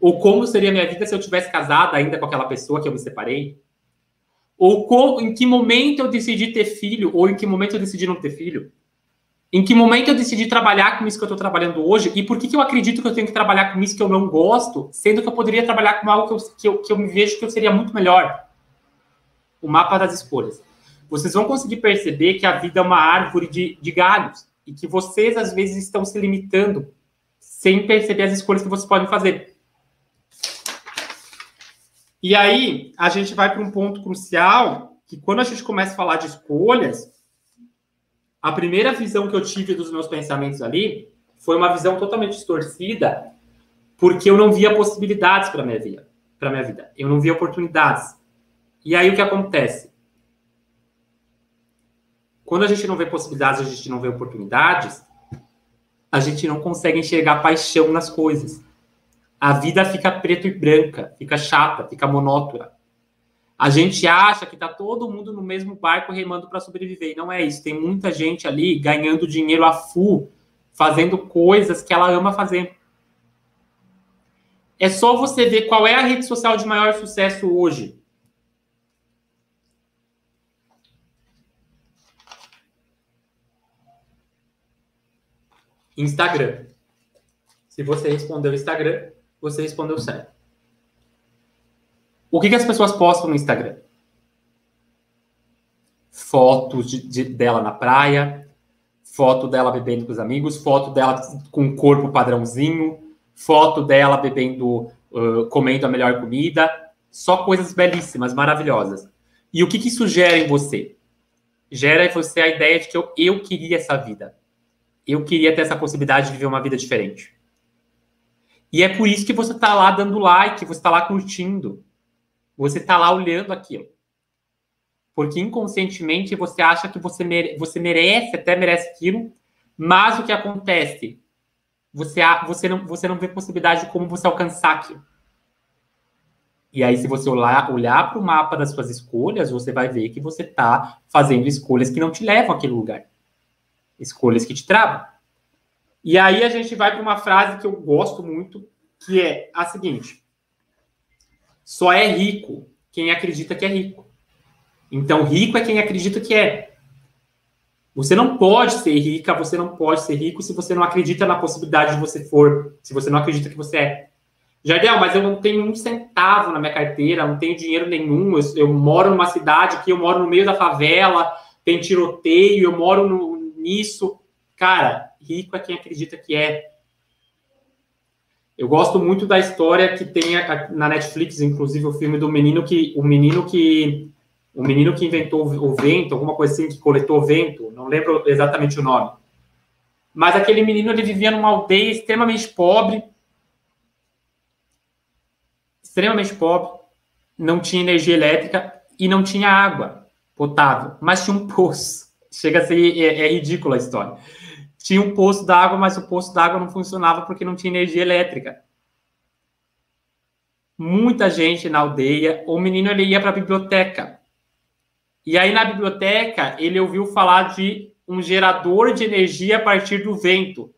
Ou como seria a minha vida se eu tivesse casado ainda com aquela pessoa que eu me separei? Ou como, em que momento eu decidi ter filho, ou em que momento eu decidi não ter filho? Em que momento eu decidi trabalhar com isso que eu estou trabalhando hoje? E por que, que eu acredito que eu tenho que trabalhar com isso que eu não gosto, sendo que eu poderia trabalhar com algo que eu, que eu, que eu me vejo que eu seria muito melhor? O mapa das escolhas. Vocês vão conseguir perceber que a vida é uma árvore de, de galhos e que vocês, às vezes, estão se limitando sem perceber as escolhas que vocês podem fazer. E aí, a gente vai para um ponto crucial, que quando a gente começa a falar de escolhas, a primeira visão que eu tive dos meus pensamentos ali foi uma visão totalmente distorcida, porque eu não via possibilidades para minha vida, para minha vida. Eu não via oportunidades. E aí o que acontece? quando a gente não vê possibilidades, a gente não vê oportunidades, a gente não consegue enxergar paixão nas coisas. A vida fica preto e branca, fica chata, fica monótona. A gente acha que tá todo mundo no mesmo barco remando para sobreviver. E não é isso. Tem muita gente ali ganhando dinheiro a full, fazendo coisas que ela ama fazer. É só você ver qual é a rede social de maior sucesso hoje. Instagram. Se você respondeu Instagram, você respondeu certo. O que, que as pessoas postam no Instagram? Fotos de, de, dela na praia, foto dela bebendo com os amigos, foto dela com o corpo padrãozinho, foto dela bebendo, uh, comendo a melhor comida, só coisas belíssimas, maravilhosas. E o que, que isso gera em você? Gera em você a ideia de que eu, eu queria essa vida. Eu queria ter essa possibilidade de viver uma vida diferente. E é por isso que você está lá dando like, você está lá curtindo. Você está lá olhando aquilo. Porque inconscientemente você acha que você, mere você merece, até merece aquilo, mas o que acontece? Você, você, não, você não vê possibilidade de como você alcançar aquilo. E aí, se você olhar, olhar para o mapa das suas escolhas, você vai ver que você está fazendo escolhas que não te levam àquele lugar. Escolhas que te travam. E aí a gente vai para uma frase que eu gosto muito, que é a seguinte: só é rico quem acredita que é rico. Então, rico é quem acredita que é. Você não pode ser rica, você não pode ser rico se você não acredita na possibilidade de você for, se você não acredita que você é. Jardel, mas eu não tenho um centavo na minha carteira, não tenho dinheiro nenhum, eu, eu moro numa cidade que eu moro no meio da favela, tem tiroteio, eu moro no, nisso. Cara, rico é quem acredita que é. Eu gosto muito da história que tem na Netflix, inclusive o filme do menino que o menino que o menino que inventou o vento, alguma coisa assim que coletou vento, não lembro exatamente o nome. Mas aquele menino ele vivia numa aldeia extremamente pobre, extremamente pobre, não tinha energia elétrica e não tinha água potável, mas tinha um poço. Chega a ser é, é ridícula a história tinha um poço d'água, mas o poço d'água não funcionava porque não tinha energia elétrica. Muita gente na aldeia, o menino ele ia para a biblioteca. E aí na biblioteca ele ouviu falar de um gerador de energia a partir do vento,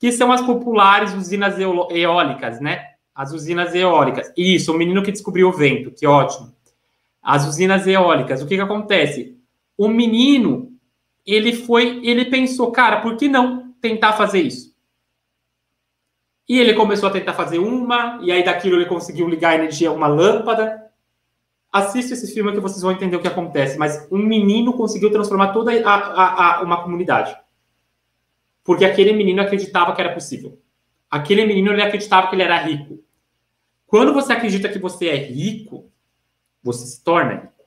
que são as populares usinas eólicas, né? As usinas eólicas. Isso, o menino que descobriu o vento, que ótimo. As usinas eólicas. O que que acontece? O menino ele foi, ele pensou, cara, por que não tentar fazer isso? E ele começou a tentar fazer uma, e aí daquilo ele conseguiu ligar a energia a uma lâmpada. Assista esse filme que vocês vão entender o que acontece. Mas um menino conseguiu transformar toda a, a, a uma comunidade. Porque aquele menino acreditava que era possível. Aquele menino ele acreditava que ele era rico. Quando você acredita que você é rico, você se torna rico.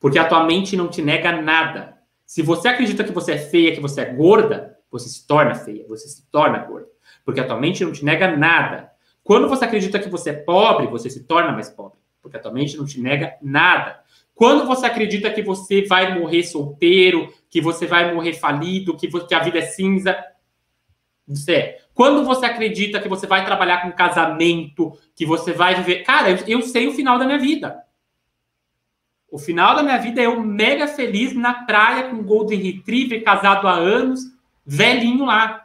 Porque a tua mente não te nega nada. Se você acredita que você é feia, que você é gorda, você se torna feia, você se torna gorda. Porque a tua mente não te nega nada. Quando você acredita que você é pobre, você se torna mais pobre. Porque a tua mente não te nega nada. Quando você acredita que você vai morrer solteiro, que você vai morrer falido, que, que a vida é cinza, você é. Quando você acredita que você vai trabalhar com casamento, que você vai viver. Cara, eu, eu sei o final da minha vida. O final da minha vida é eu mega feliz na praia com Golden Retriever, casado há anos, velhinho lá.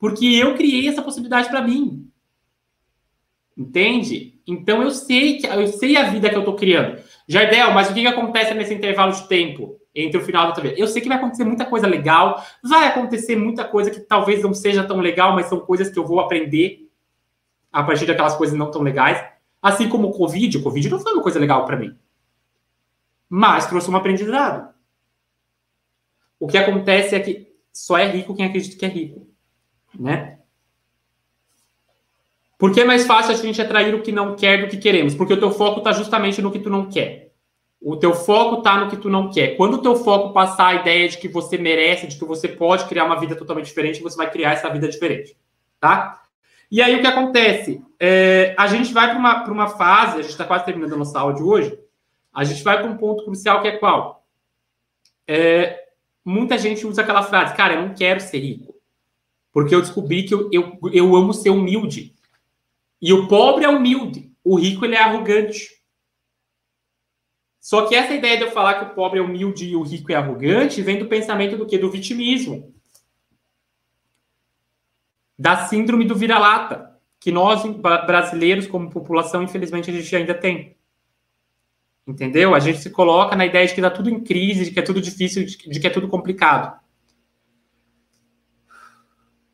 Porque eu criei essa possibilidade para mim. Entende? Então eu sei que eu sei a vida que eu estou criando. Jardel, mas o que, que acontece nesse intervalo de tempo entre o final da outra vez? Eu sei que vai acontecer muita coisa legal, vai acontecer muita coisa que talvez não seja tão legal, mas são coisas que eu vou aprender a partir daquelas coisas não tão legais. Assim como o Covid, o Covid não foi uma coisa legal para mim mas trouxe um aprendizado. O que acontece é que só é rico quem acredita que é rico, né? Porque é mais fácil a gente atrair o que não quer do que queremos? Porque o teu foco está justamente no que tu não quer. O teu foco está no que tu não quer. Quando o teu foco passar a ideia de que você merece, de que você pode criar uma vida totalmente diferente, você vai criar essa vida diferente, tá? E aí o que acontece? É, a gente vai para uma, uma fase, a gente está quase terminando a nossa aula de hoje, a gente vai para um ponto crucial que é qual? É, muita gente usa aquela frase, cara, eu não quero ser rico. Porque eu descobri que eu, eu, eu amo ser humilde. E o pobre é humilde, o rico ele é arrogante. Só que essa ideia de eu falar que o pobre é humilde e o rico é arrogante vem do pensamento do que? Do vitimismo. Da síndrome do vira-lata, que nós brasileiros, como população, infelizmente, a gente ainda tem. Entendeu? A gente se coloca na ideia de que está tudo em crise, de que é tudo difícil, de que é tudo complicado.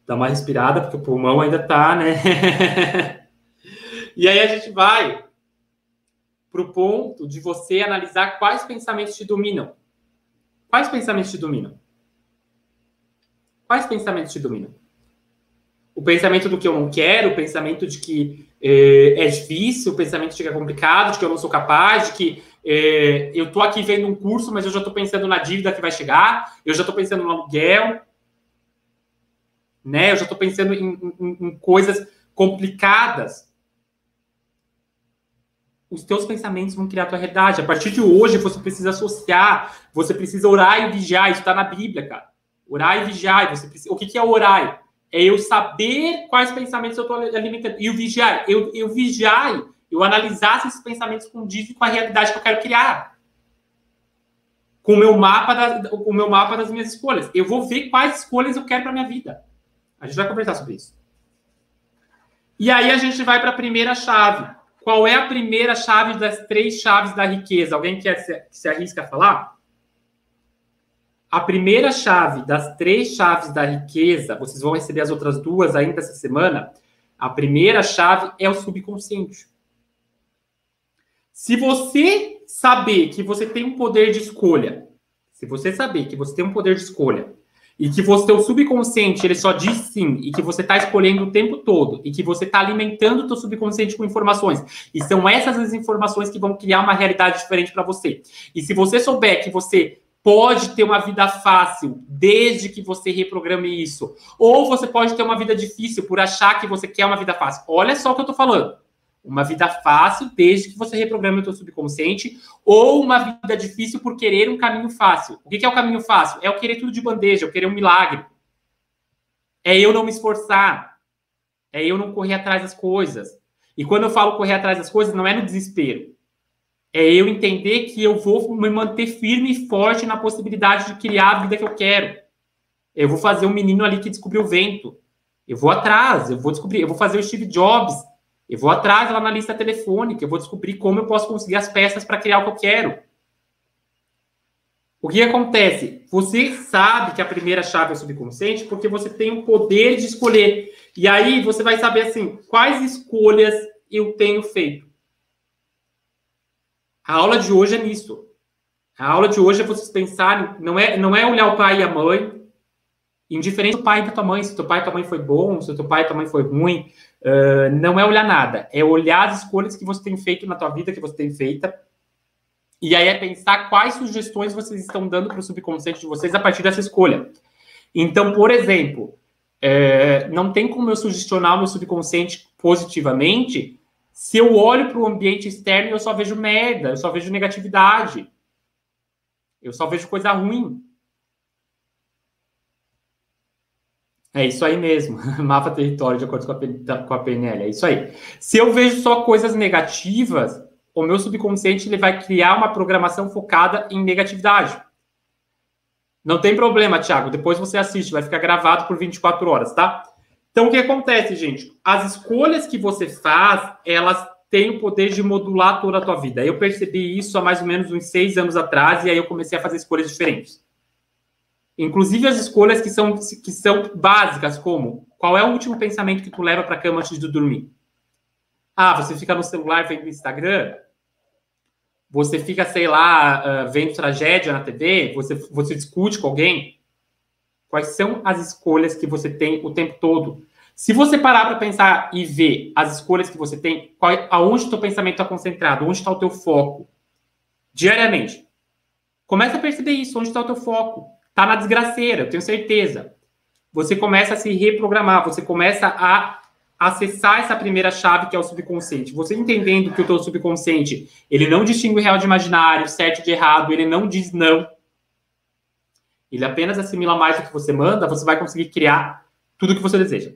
Dá uma respirada, porque o pulmão ainda está, né? [LAUGHS] e aí a gente vai para o ponto de você analisar quais pensamentos te dominam. Quais pensamentos te dominam? Quais pensamentos te dominam? O pensamento do que eu não quero, o pensamento de que é, é difícil, o pensamento é complicado, de que eu não sou capaz, de que é, eu estou aqui vendo um curso, mas eu já estou pensando na dívida que vai chegar, eu já estou pensando no aluguel, né? Eu já estou pensando em, em, em coisas complicadas os teus pensamentos vão criar a tua realidade. A partir de hoje, você precisa associar, você precisa orar e vigiar. Isso está na Bíblia, cara. Orar e vigiar. Você precisa... O que, que é orar? É eu saber quais pensamentos eu estou alimentando. E o vigiar, eu, eu vigiar, eu analisar se esses pensamentos condizem com a realidade que eu quero criar. Com o meu mapa, da, o meu mapa das minhas escolhas. Eu vou ver quais escolhas eu quero para minha vida. A gente vai conversar sobre isso. E aí a gente vai para a primeira chave qual é a primeira chave das três chaves da riqueza? Alguém quer se, se arrisca a falar? A primeira chave das três chaves da riqueza, vocês vão receber as outras duas ainda essa semana. A primeira chave é o subconsciente. Se você saber que você tem um poder de escolha, se você saber que você tem um poder de escolha e que o seu subconsciente ele só diz sim e que você está escolhendo o tempo todo e que você está alimentando o seu subconsciente com informações e são essas as informações que vão criar uma realidade diferente para você. E se você souber que você pode ter uma vida fácil desde que você reprograme isso, ou você pode ter uma vida difícil por achar que você quer uma vida fácil. Olha só o que eu estou falando. Uma vida fácil desde que você reprograme o seu subconsciente, ou uma vida difícil por querer um caminho fácil. O que é o caminho fácil? É eu querer tudo de bandeja, eu querer um milagre. É eu não me esforçar. É eu não correr atrás das coisas. E quando eu falo correr atrás das coisas, não é no desespero. É eu entender que eu vou me manter firme e forte na possibilidade de criar a vida que eu quero. Eu vou fazer um menino ali que descobriu o vento. Eu vou atrás, eu vou descobrir, eu vou fazer o Steve Jobs eu vou atrás lá na lista telefônica, eu vou descobrir como eu posso conseguir as peças para criar o que eu quero. O que acontece? Você sabe que a primeira chave é o subconsciente porque você tem o poder de escolher. E aí você vai saber assim, quais escolhas eu tenho feito. A aula de hoje é nisso. A aula de hoje é vocês pensarem, não é, não é olhar o pai e a mãe, indiferente do pai e da tua mãe, se teu pai e tua mãe foi bom, se teu pai e tua mãe foi ruim, uh, não é olhar nada, é olhar as escolhas que você tem feito na tua vida, que você tem feita, e aí é pensar quais sugestões vocês estão dando para o subconsciente de vocês a partir dessa escolha. Então, por exemplo, é, não tem como eu sugestionar o meu subconsciente positivamente se eu olho para o ambiente externo eu só vejo merda, eu só vejo negatividade, eu só vejo coisa ruim. É isso aí mesmo. [LAUGHS] Mapa território de acordo com a, com a PNL. É isso aí. Se eu vejo só coisas negativas, o meu subconsciente ele vai criar uma programação focada em negatividade. Não tem problema, Thiago. Depois você assiste, vai ficar gravado por 24 horas, tá? Então, o que acontece, gente? As escolhas que você faz, elas têm o poder de modular toda a tua vida. Eu percebi isso há mais ou menos uns seis anos atrás, e aí eu comecei a fazer escolhas diferentes. Inclusive as escolhas que são, que são básicas, como qual é o último pensamento que tu leva para a cama antes de dormir? Ah, você fica no celular vendo Instagram? Você fica, sei lá, uh, vendo tragédia na TV? Você, você discute com alguém? Quais são as escolhas que você tem o tempo todo? Se você parar para pensar e ver as escolhas que você tem, qual, aonde o teu pensamento está concentrado, onde está o teu foco, diariamente, começa a perceber isso, onde está o teu foco tá na desgraceira, eu tenho certeza. Você começa a se reprogramar, você começa a acessar essa primeira chave que é o subconsciente. Você entendendo que o teu subconsciente, ele não distingue o real de imaginário, certo de errado, ele não diz não. Ele apenas assimila mais do que você manda, você vai conseguir criar tudo que você deseja.